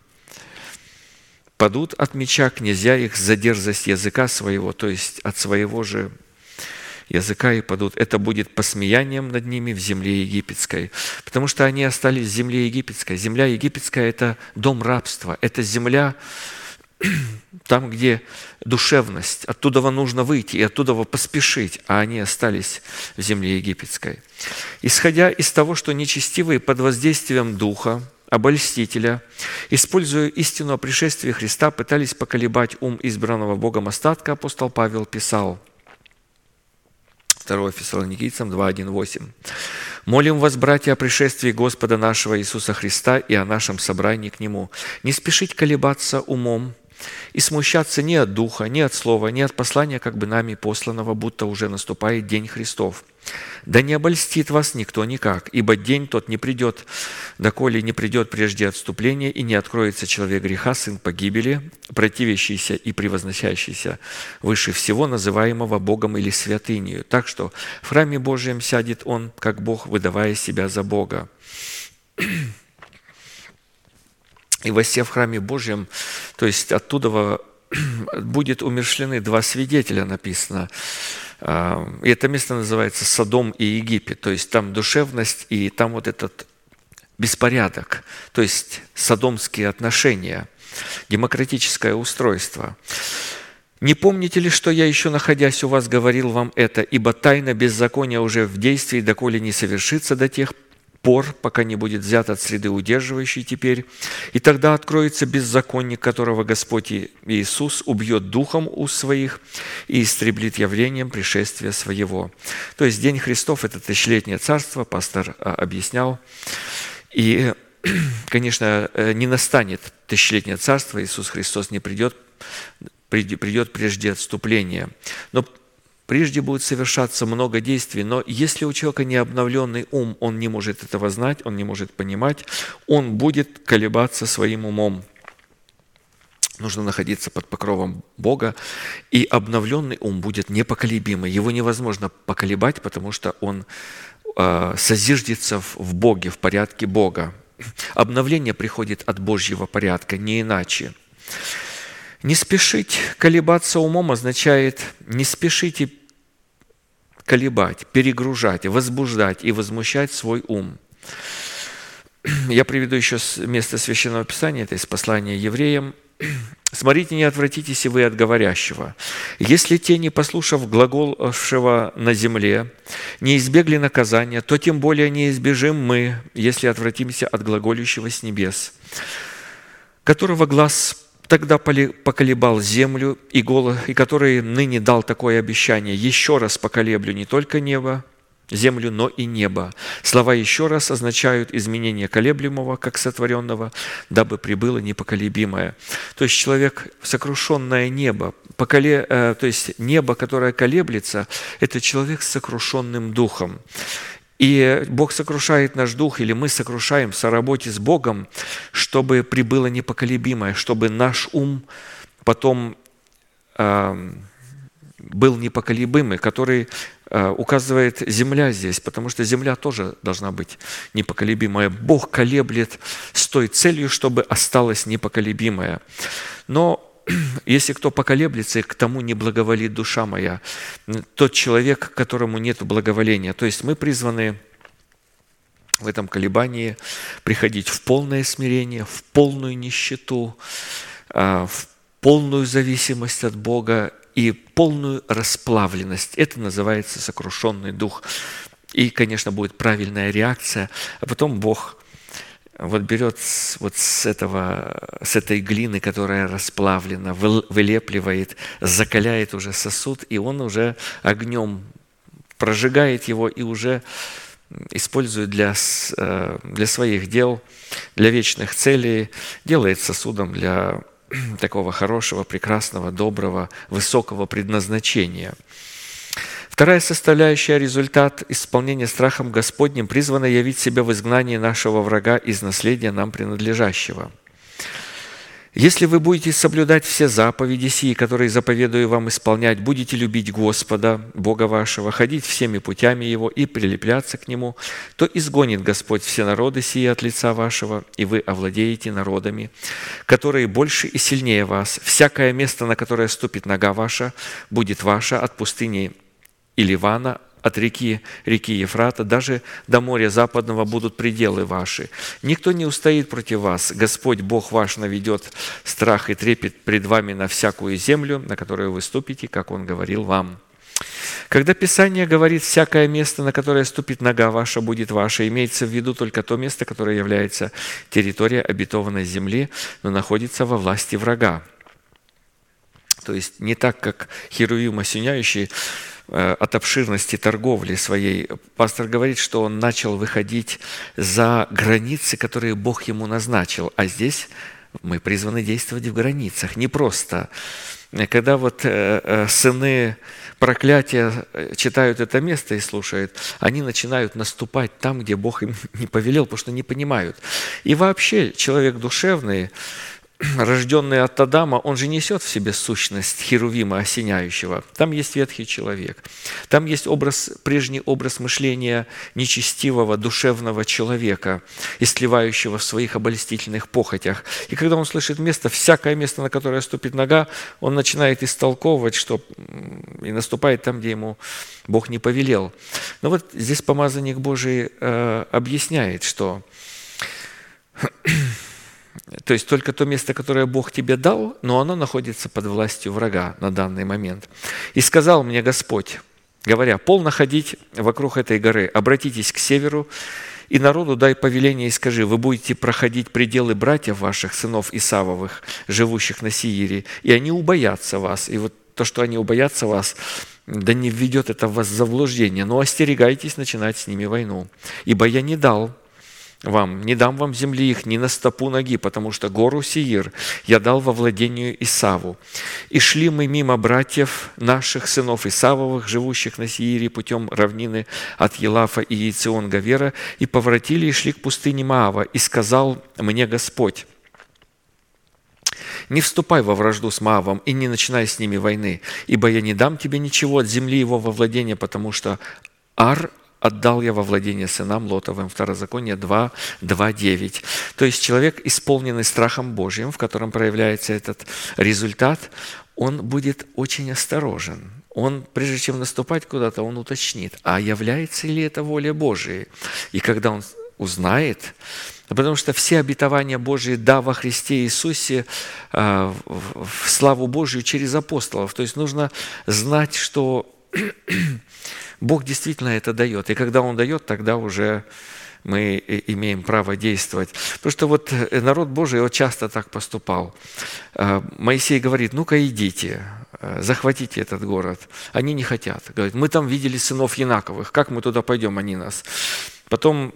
падут от меча князья их за дерзость языка своего, то есть от своего же языка и падут. Это будет посмеянием над ними в земле египетской, потому что они остались в земле египетской. Земля египетская – это дом рабства, это земля, там, где душевность, оттуда нужно выйти и оттуда поспешить, а они остались в земле египетской. Исходя из того, что нечестивые под воздействием Духа, обольстителя, используя истину о пришествии Христа, пытались поколебать ум избранного Богом остатка, апостол Павел писал, 2 Фессалоникийцам 2.1.8. «Молим вас, братья, о пришествии Господа нашего Иисуса Христа и о нашем собрании к Нему. Не спешить колебаться умом, и смущаться ни от духа, ни от слова, ни от послания, как бы нами посланного, будто уже наступает день Христов. Да не обольстит вас никто никак, ибо день тот не придет, доколе не придет прежде отступления, и не откроется человек греха, сын погибели, противящийся и превозносящийся выше всего, называемого Богом или святынью. Так что в храме Божьем сядет он, как Бог, выдавая себя за Бога. И восе в храме Божьем, то есть оттуда будет умершлены два свидетеля, написано. И это место называется Содом и Египет. То есть там душевность и там вот этот беспорядок. То есть содомские отношения, демократическое устройство. «Не помните ли, что я еще, находясь у вас, говорил вам это? Ибо тайна беззакония уже в действии, доколе не совершится до тех пор, пока не будет взят от среды удерживающей теперь, и тогда откроется беззаконник, которого Господь Иисус убьет духом у своих и истреблит явлением пришествия своего». То есть День Христов – это тысячелетнее царство, пастор а, объяснял. И, конечно, э, не настанет тысячелетнее царство, Иисус Христос не придет, придет прежде отступления. Но Прежде будет совершаться много действий, но если у человека не обновленный ум, он не может этого знать, он не может понимать, он будет колебаться своим умом. Нужно находиться под покровом Бога, и обновленный ум будет непоколебимый. Его невозможно поколебать, потому что он э, созиждется в Боге, в порядке Бога. Обновление приходит от Божьего порядка, не иначе. Не спешить колебаться умом означает не спешите колебать, перегружать, возбуждать и возмущать свой ум. Я приведу еще место Священного Писания, это из послания евреям. «Смотрите, не отвратитесь и вы от говорящего. Если те, не послушав глаголшего на земле, не избегли наказания, то тем более не избежим мы, если отвратимся от глаголющего с небес, которого глаз тогда поколебал землю, и, голо, и который ныне дал такое обещание, еще раз поколеблю не только небо, землю, но и небо. Слова «еще раз» означают изменение колеблемого, как сотворенного, дабы прибыло непоколебимое. То есть человек – сокрушенное небо. Поколе, э, то есть небо, которое колеблется – это человек с сокрушенным духом. И Бог сокрушает наш дух, или мы сокрушаем в работе с Богом, чтобы прибыло непоколебимое, чтобы наш ум потом э, был непоколебимый, который э, указывает земля здесь, потому что земля тоже должна быть непоколебимая. Бог колеблет с той целью, чтобы осталась непоколебимая. Но если кто поколеблется, и к тому не благоволит душа моя, тот человек, которому нет благоволения. То есть мы призваны в этом колебании приходить в полное смирение, в полную нищету, а, в полную зависимость от Бога и полную расплавленность. Это называется сокрушенный дух. И, конечно, будет правильная реакция, а потом Бог вот берет вот с, этого, с этой глины, которая расплавлена, вылепливает, закаляет уже сосуд, и он уже огнем прожигает его и уже использует для, э, для своих дел, для вечных целей, делает сосудом для такого хорошего, прекрасного, доброго, высокого предназначения – Вторая составляющая – результат исполнения страхом Господним призвана явить себя в изгнании нашего врага из наследия нам принадлежащего. Если вы будете соблюдать все заповеди сии, которые заповедую вам исполнять, будете любить Господа, Бога вашего, ходить всеми путями Его и прилепляться к Нему, то изгонит Господь все народы сии от лица вашего, и вы овладеете народами, которые больше и сильнее вас. Всякое место, на которое ступит нога ваша, будет ваше от пустыни и Ливана, от реки, реки Ефрата, даже до моря западного будут пределы ваши. Никто не устоит против вас. Господь Бог ваш наведет страх и трепет пред вами на всякую землю, на которую вы ступите, как Он говорил вам. Когда Писание говорит «всякое место, на которое ступит нога ваша, будет ваше», имеется в виду только то место, которое является территорией обетованной земли, но находится во власти врага. То есть не так, как Херувим осеняющий от обширности торговли своей, пастор говорит, что он начал выходить за границы, которые Бог ему назначил. А здесь Мы призваны действовать в границах, не просто. Когда вот э, э, сыны проклятия э, читают это место и слушают, они начинают наступать там, где Бог им не повелел, потому что не понимают. И вообще человек душевный, рожденный от Адама, он же несет в себе сущность Херувима осеняющего. Там есть ветхий человек. Там есть образ, прежний образ мышления нечестивого, душевного человека, истлевающего в своих обольстительных похотях. И когда он слышит место, всякое место, на которое ступит нога, он начинает истолковывать, что и наступает там, где ему Бог не повелел. Но вот здесь помазанник Божий э, объясняет, что то есть только то место, которое Бог тебе дал, но оно находится под властью врага на данный момент. «И сказал мне Господь, говоря, полно ходить вокруг этой горы, обратитесь к северу, и народу дай повеление и скажи, вы будете проходить пределы братьев ваших, сынов Исавовых, живущих на Сиире, и они убоятся вас». И вот то, что они убоятся вас, да не введет это в вас заблуждение, но остерегайтесь начинать с ними войну. Ибо я не дал вам, не дам вам земли их ни на стопу ноги, потому что гору Сиир я дал во владению Исаву. И шли мы мимо братьев наших, сынов Исавовых, живущих на Сиире путем равнины от Елафа и Яцион Гавера, и поворотили и шли к пустыне Маава, и сказал мне Господь, не вступай во вражду с Маавом и не начинай с ними войны, ибо я не дам тебе ничего от земли его во владение, потому что Ар отдал я во владение сынам Лотовым. Второзаконие 2, 2, 9. То есть человек, исполненный страхом Божьим, в котором проявляется этот результат, он будет очень осторожен. Он, прежде чем наступать куда-то, он уточнит, а является ли это воля Божия. И когда он узнает, потому что все обетования Божьи «да» во Христе Иисусе э, в славу Божию через апостолов. То есть нужно знать, что Бог действительно это дает. И когда Он дает, тогда уже мы имеем право действовать. Потому что вот э, народ Божий вот часто так поступал. Э, Моисей говорит, ну-ка идите, э, захватите этот город. Они не хотят. Говорят, мы там видели сынов Янаковых, как мы туда пойдем, они нас. Потом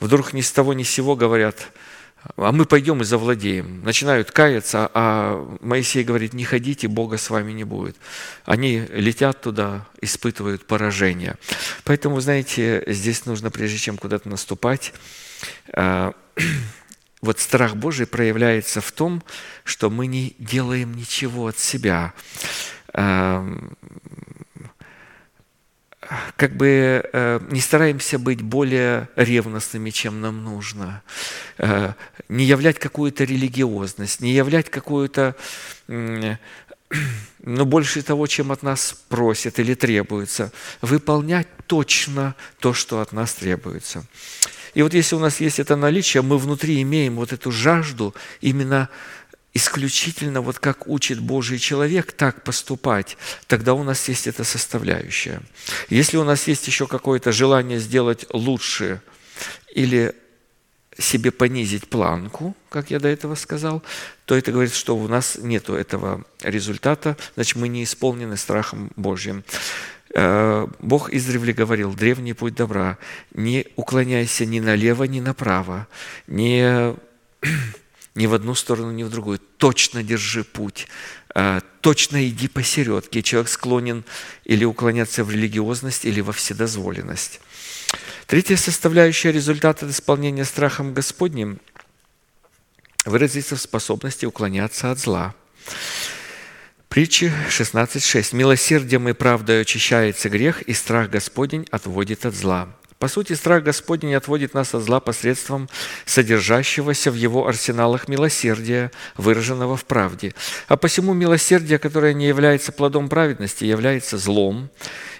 вдруг ни с того ни с сего говорят, а мы пойдем и завладеем. Начинают каяться, а Моисей говорит, не ходите, Бога с вами не будет. Они летят туда, испытывают поражение. Поэтому, знаете, здесь нужно, прежде чем куда-то наступать, а, вот страх Божий проявляется в том, что мы не делаем ничего от себя а, как бы э, не стараемся быть более ревностными, чем нам нужно, э, не являть какую-то религиозность, не являть какую-то, ну, больше того, чем от нас просят или требуется, выполнять точно то, что от нас требуется. И вот если у нас есть это наличие, мы внутри имеем вот эту жажду именно исключительно вот как учит Божий человек так поступать, тогда у нас есть эта составляющая. Если у нас есть еще какое-то желание сделать лучше или себе понизить планку, как я до этого сказал, то это говорит, что у нас нет этого результата, значит, мы не исполнены страхом Божьим. Э, Бог издревле говорил, древний путь добра, не уклоняйся ни налево, ни направо, не ни в одну сторону, ни в другую. Точно держи путь, э, точно иди посередке. Человек склонен или уклоняться в религиозность, или во вседозволенность. Третья составляющая результата исполнения страхом Господним выразится в способности уклоняться от зла. Притчи 16.6. «Милосердием и правдой очищается грех, и страх Господень отводит от зла». По сути, страх Господень отводит нас от зла посредством содержащегося в его арсеналах милосердия, выраженного в правде. А посему милосердие, которое не является плодом праведности, является злом,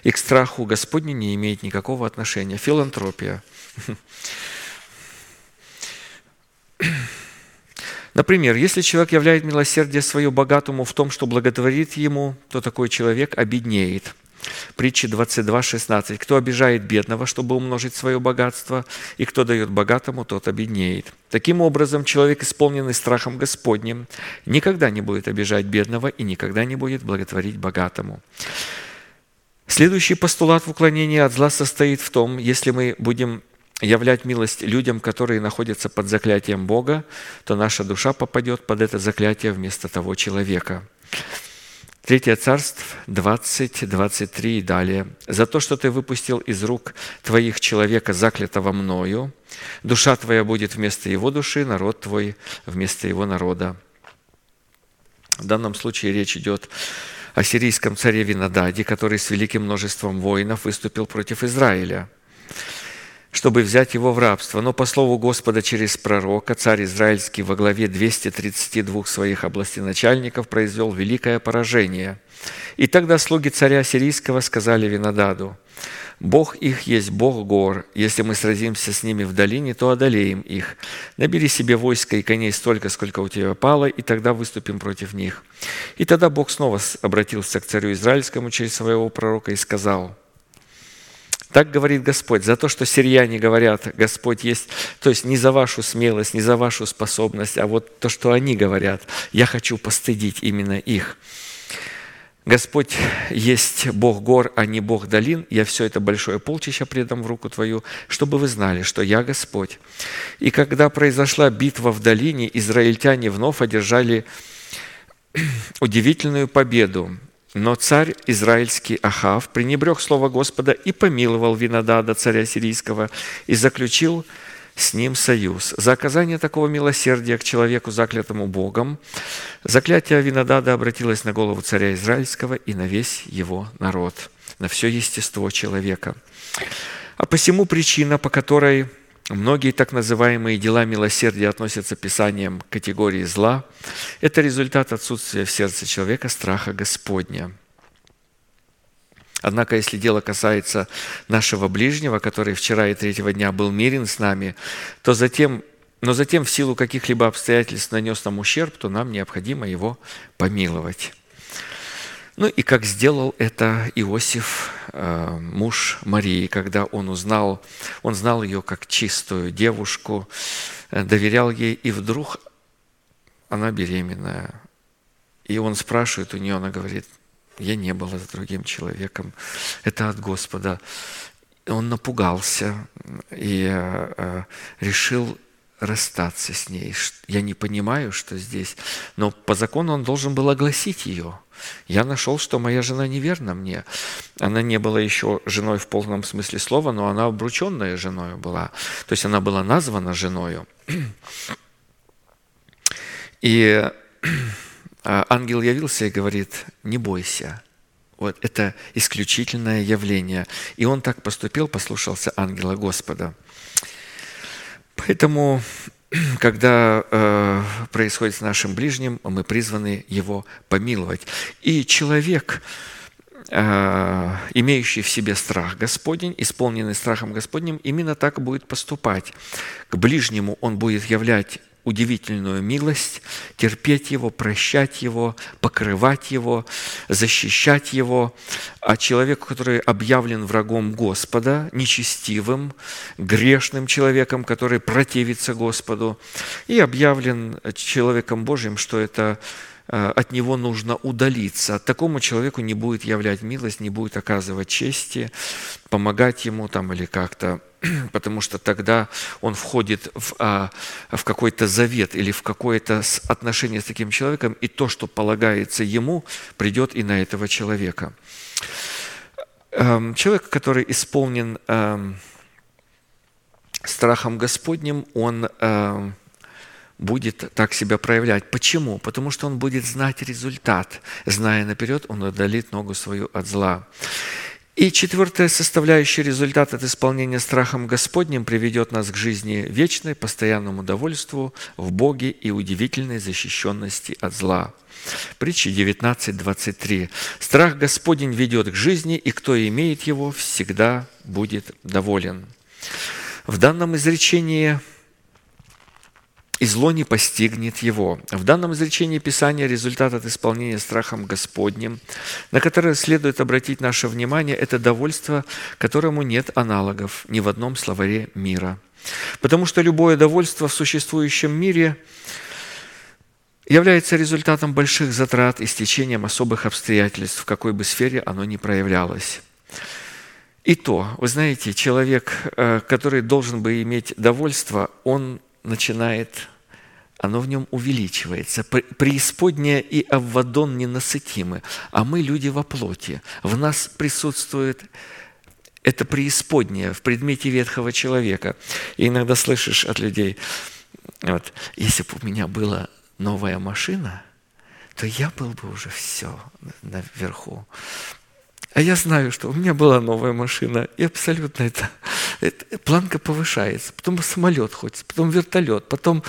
и к страху Господню не имеет никакого отношения. Филантропия. Например, если человек являет милосердие свое богатому в том, что благотворит ему, то такой человек обеднеет – Притча 22, 16. «Кто обижает бедного, чтобы умножить свое богатство, и кто дает богатому, тот обеднеет». Таким образом, человек, исполненный страхом Господним, никогда не будет обижать бедного и никогда не будет благотворить богатому. Следующий постулат в уклонении от зла состоит в том, если мы будем являть милость людям, которые находятся под заклятием Бога, то наша душа попадет под это заклятие вместо того человека. Третье царство, 20, 23 и далее. «За то, что ты выпустил из рук твоих человека, заклятого мною, душа твоя будет вместо его души, народ твой вместо его народа». В данном случае речь идет о сирийском царе Винададе, который с великим множеством воинов выступил против Израиля – чтобы взять его в рабство. Но по слову Господа через пророка царь Израильский во главе 232 своих областеначальников произвел великое поражение. И тогда слуги царя сирийского сказали Винодаду, «Бог их есть Бог гор. Если мы сразимся с ними в долине, то одолеем их. Набери себе войско и коней столько, сколько у тебя пало, и тогда выступим против них». И тогда Бог снова обратился к царю Израильскому через своего пророка и сказал – так говорит Господь, за то, что сирияне говорят, Господь есть, то есть не за вашу смелость, не за вашу способность, а вот то, что они говорят, я хочу постыдить именно их. Господь есть Бог гор, а не Бог долин. Я все это большое полчища предам в руку Твою, чтобы вы знали, что я Господь. И когда произошла битва в долине, израильтяне вновь одержали удивительную победу. Но царь израильский Ахав пренебрег слово Господа и помиловал Винодада, царя сирийского, и заключил с ним союз. За оказание такого милосердия к человеку, заклятому Богом, заклятие Винодада обратилось на голову царя Израильского и на весь его народ, на все естество человека. А посему причина, по которой Многие так называемые дела милосердия относятся Писанием к категории зла. Это результат отсутствия в сердце человека страха Господня. Однако, если дело касается нашего ближнего, который вчера и третьего дня был мирен с нами, то затем, но затем в силу каких-либо обстоятельств нанес нам ущерб, то нам необходимо его помиловать. Ну и как сделал это Иосиф, э, муж Марии, когда он узнал, он знал ее как чистую девушку, э, доверял ей, и вдруг она беременная. И он спрашивает у нее, она говорит, я не была с другим человеком, это от Господа. Он напугался и э, решил расстаться с ней. Я не понимаю, что здесь, но по закону он должен был огласить ее. Я нашел, что моя жена неверна мне. Она не была еще женой в полном смысле слова, но она обрученная женой была. То есть она была названа женою. И а, ангел явился и говорит, не бойся, вот это исключительное явление. И он так поступил, послушался ангела Господа. Поэтому, когда э, происходит с нашим ближним, мы призваны его помиловать. И человек, э, имеющий в себе страх Господень, исполненный страхом Господним, именно так будет поступать. К ближнему он будет являть удивительную милость, терпеть его, прощать его, покрывать его, защищать его. А человеку, который объявлен врагом Господа, нечестивым, грешным человеком, который противится Господу, и объявлен человеком Божьим, что это э, от него нужно удалиться. Такому человеку не будет являть милость, не будет оказывать чести, помогать ему там или как-то потому что тогда он входит в, а, в какой-то завет или в какое-то отношение с таким человеком, и то, что полагается ему, придет и на этого человека. Эм, человек, который исполнен эм, страхом Господним, он эм, будет так себя проявлять. Почему? Потому что он будет знать результат. Зная наперед, он удалит ногу свою от зла. И четвертая составляющая результат от исполнения страхом Господним приведет нас к жизни вечной, постоянному довольству в Боге и удивительной защищенности от зла. Притча 19.23. «Страх Господень ведет к жизни, и кто имеет его, всегда будет доволен». В данном изречении и зло не постигнет его. В данном изречении Писания результат от исполнения страхом Господним, на которое следует обратить наше внимание, это довольство, которому нет аналогов ни в одном словаре мира. Потому что любое довольство в существующем мире является результатом больших затрат и стечением особых обстоятельств, в какой бы сфере оно ни проявлялось. И то, вы знаете, человек, э, который должен бы иметь довольство, он начинает, оно в нем увеличивается. Преисподняя и Аввадон ненасытимы, а мы люди во плоти. В нас присутствует это преисподняя в предмете ветхого человека. И иногда слышишь от людей, вот, если бы у меня была новая машина, то я был бы уже все наверху. А я знаю, что у меня была новая машина, и абсолютно это, это планка повышается. Потом самолет хочется, потом вертолет, потом,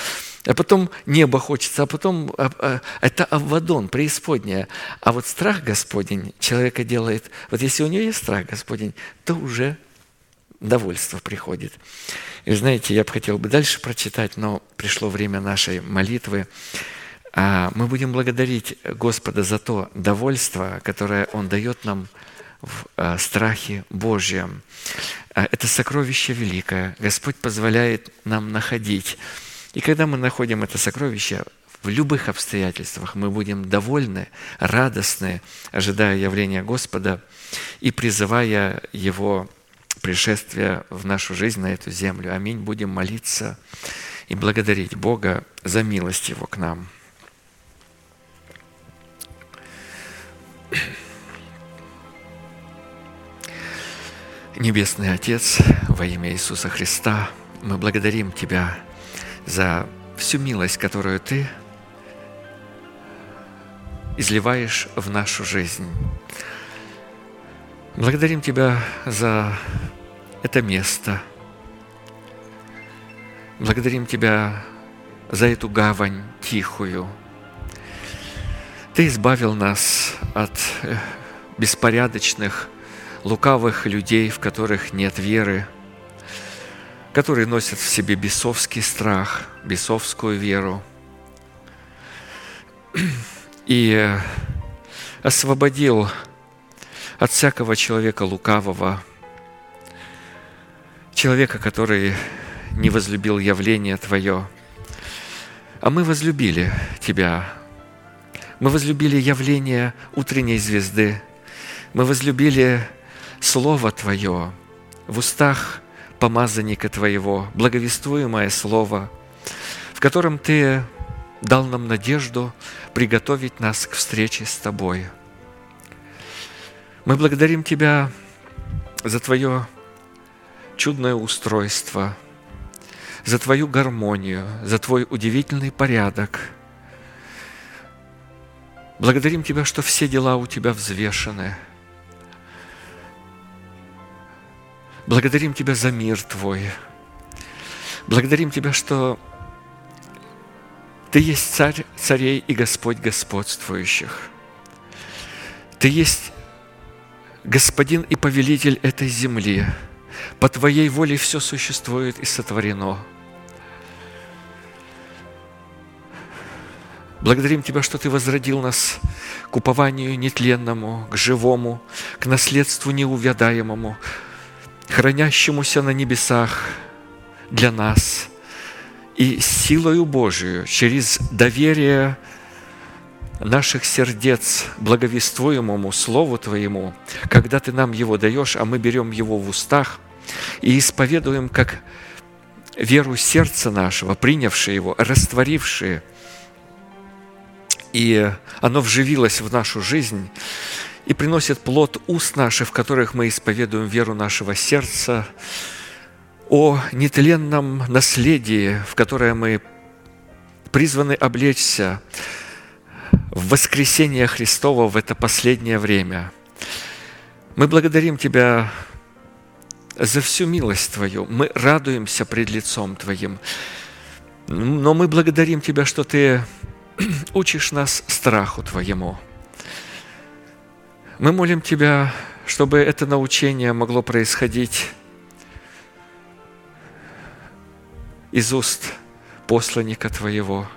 а потом небо хочется, а потом а, а, это Аввадон, преисподняя. А вот страх Господень человека делает, вот если у него есть страх Господень, то уже довольство приходит. И знаете, я бы хотел бы дальше прочитать, но пришло время нашей молитвы. А мы будем благодарить Господа за то довольство, которое Он дает нам в э, страхе Божьем. Э, это сокровище великое. Господь позволяет нам находить. И когда мы находим это сокровище, в любых обстоятельствах мы будем довольны, радостны, ожидая явления Господа и призывая Его пришествия в нашу жизнь на эту землю. Аминь. Будем молиться и благодарить Бога за милость Его к нам. Небесный Отец, во имя Иисуса Христа, мы благодарим Тебя за всю милость, которую Ты изливаешь в нашу жизнь. Благодарим Тебя за это место. Благодарим Тебя за эту гавань тихую. Ты избавил нас от э, беспорядочных лукавых людей, в которых нет веры, которые носят в себе бесовский страх, бесовскую веру. И освободил от всякого человека лукавого, человека, который не возлюбил явление Твое. А мы возлюбили Тебя. Мы возлюбили явление утренней звезды. Мы возлюбили Слово Твое в устах помазанника Твоего, благовествуемое Слово, в котором Ты дал нам надежду приготовить нас к встрече с Тобой. Мы благодарим Тебя за Твое чудное устройство, за Твою гармонию, за Твой удивительный порядок. Благодарим Тебя, что все дела у Тебя взвешены – Благодарим Тебя за мир Твой. Благодарим Тебя, что Ты есть Царь царей и Господь господствующих. Ты есть Господин и Повелитель этой земли. По Твоей воле все существует и сотворено. Благодарим Тебя, что Ты возродил нас к упованию нетленному, к живому, к наследству неувядаемому, хранящемуся на небесах для нас, и силою Божию через доверие наших сердец благовествуемому Слову Твоему, когда Ты нам его даешь, а мы берем его в устах и исповедуем как веру сердца нашего, принявшее его, растворившее, и оно вживилось в нашу жизнь, и приносит плод уст наших, в которых мы исповедуем веру нашего сердца, о нетленном наследии, в которое мы призваны облечься в воскресение Христова в это последнее время. Мы благодарим Тебя за всю милость Твою. Мы радуемся пред лицом Твоим. Но мы благодарим Тебя, что Ты учишь нас страху Твоему – мы молим Тебя, чтобы это научение могло происходить из уст посланника Твоего,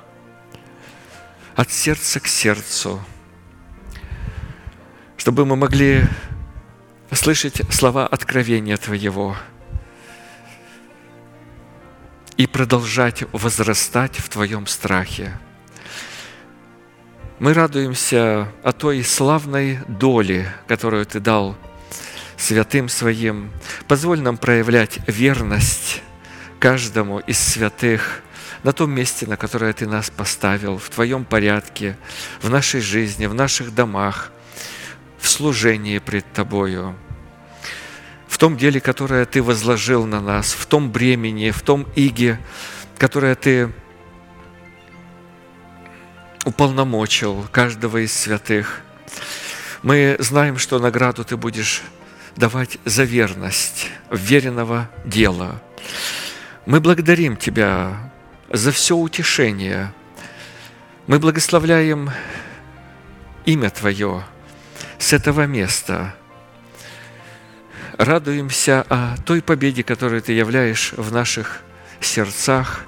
от сердца к сердцу, чтобы мы могли слышать слова откровения Твоего и продолжать возрастать в Твоем страхе. Мы радуемся о той славной доле, которую Ты дал святым Своим. Позволь нам проявлять верность каждому из святых на том месте, на которое Ты нас поставил, в Твоем порядке, в нашей жизни, в наших домах, в служении пред Тобою, в том деле, которое Ты возложил на нас, в том бремени, в том иге, которое Ты уполномочил каждого из святых. Мы знаем, что награду Ты будешь давать за верность веренного дела. Мы благодарим Тебя за все утешение. Мы благословляем имя Твое с этого места. Радуемся о той победе, которую Ты являешь в наших сердцах.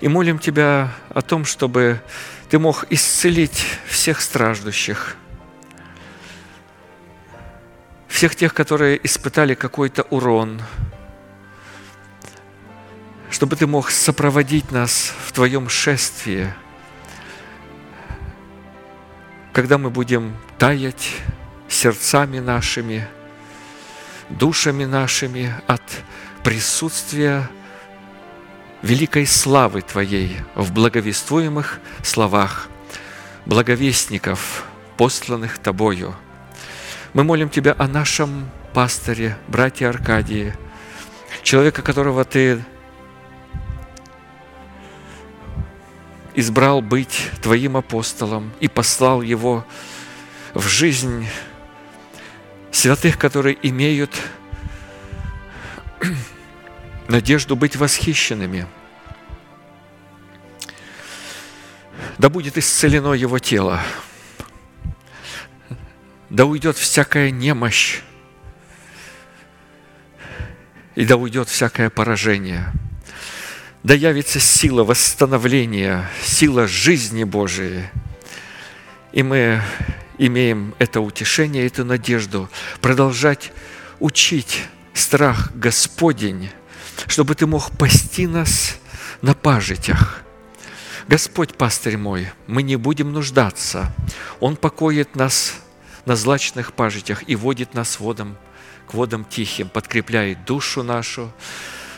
И молим Тебя о том, чтобы Ты мог исцелить всех страждущих, всех тех, которые испытали какой-то урон – чтобы Ты мог сопроводить нас в Твоем шествии, когда мы будем таять сердцами нашими, душами нашими от присутствия великой славы Твоей в благовествуемых словах благовестников, посланных Тобою. Мы молим Тебя о нашем пасторе, братья Аркадии, человека, которого Ты избрал быть Твоим апостолом и послал его в жизнь святых, которые имеют надежду быть восхищенными. Да будет исцелено его тело, да уйдет всякая немощь, и да уйдет всякое поражение – да явится сила восстановления, сила жизни Божией. И мы имеем это утешение, эту надежду продолжать учить страх Господень, чтобы Ты мог пасти нас на пажитях. Господь, пастырь мой, мы не будем нуждаться. Он покоит нас на злачных пажитях и водит нас водом, к водам тихим, подкрепляет душу нашу,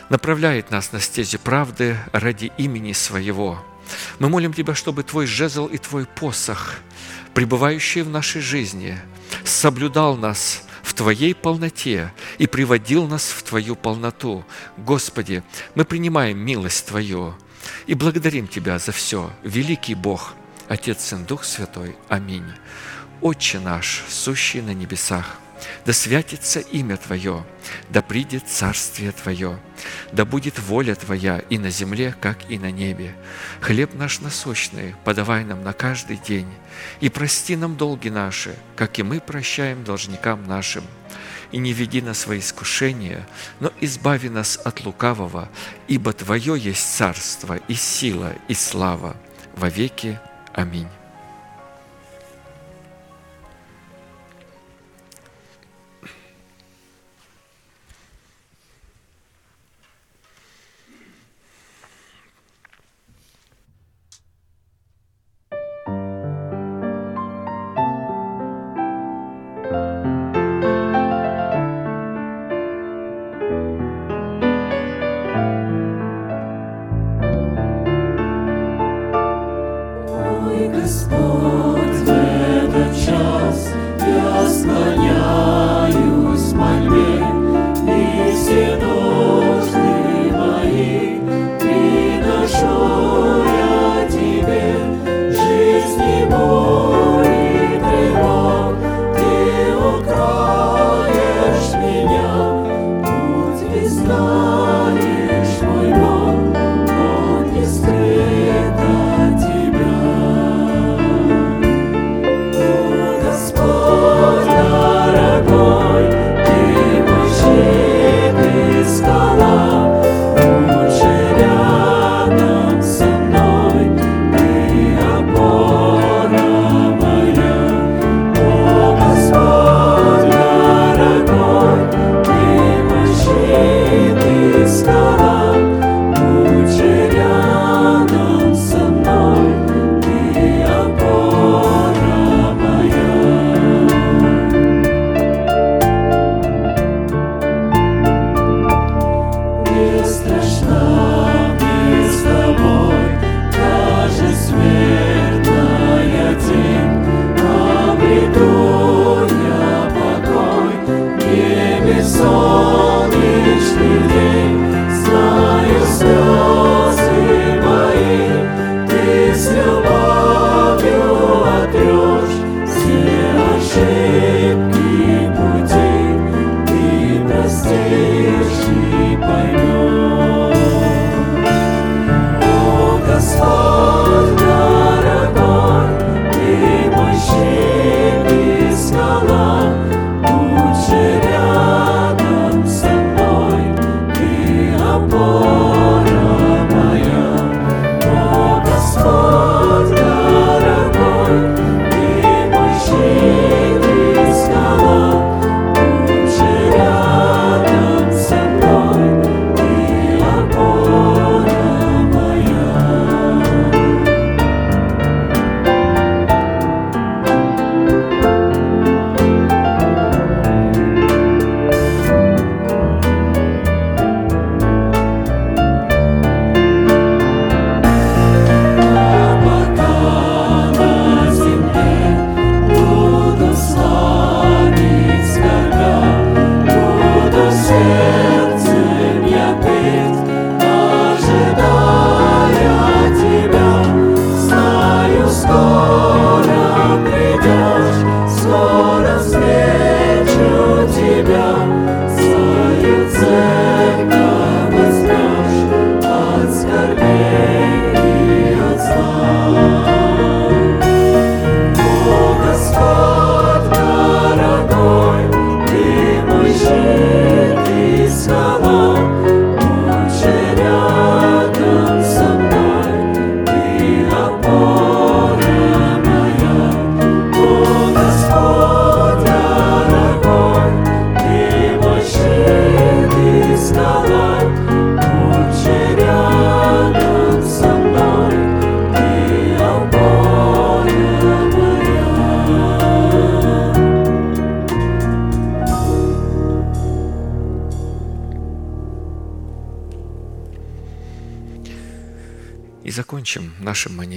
направляет нас на стези правды ради имени Своего. Мы молим Тебя, чтобы Твой жезл и Твой посох, пребывающий в нашей жизни, соблюдал нас в Твоей полноте и приводил нас в Твою полноту. Господи, мы принимаем милость Твою и благодарим Тебя за все. Великий Бог, Отец, Сын, Дух Святой. Аминь. Отче наш, сущий на небесах, да святится имя Твое, да придет царствие Твое, да будет воля Твоя и на земле, как и на небе. Хлеб наш насущный подавай нам на каждый день, и прости нам долги наши, как и мы прощаем должникам нашим. И не веди нас во искушение, но избави нас от лукавого, ибо Твое есть царство и сила и слава во веки. Аминь.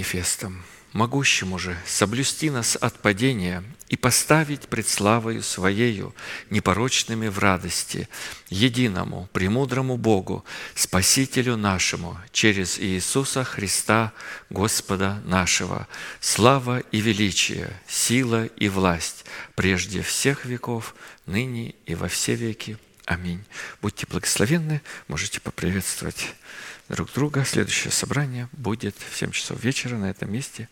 Манифестом могущему же соблюсти нас от падения и поставить пред славою Своею непорочными в радости, единому, премудрому Богу, Спасителю нашему, через Иисуса Христа, Господа нашего, слава и величие, сила и власть прежде всех веков, ныне и во все веки. Аминь. Будьте благословенны, можете поприветствовать друг друга. Следующее собрание будет в 7 часов вечера на этом месте.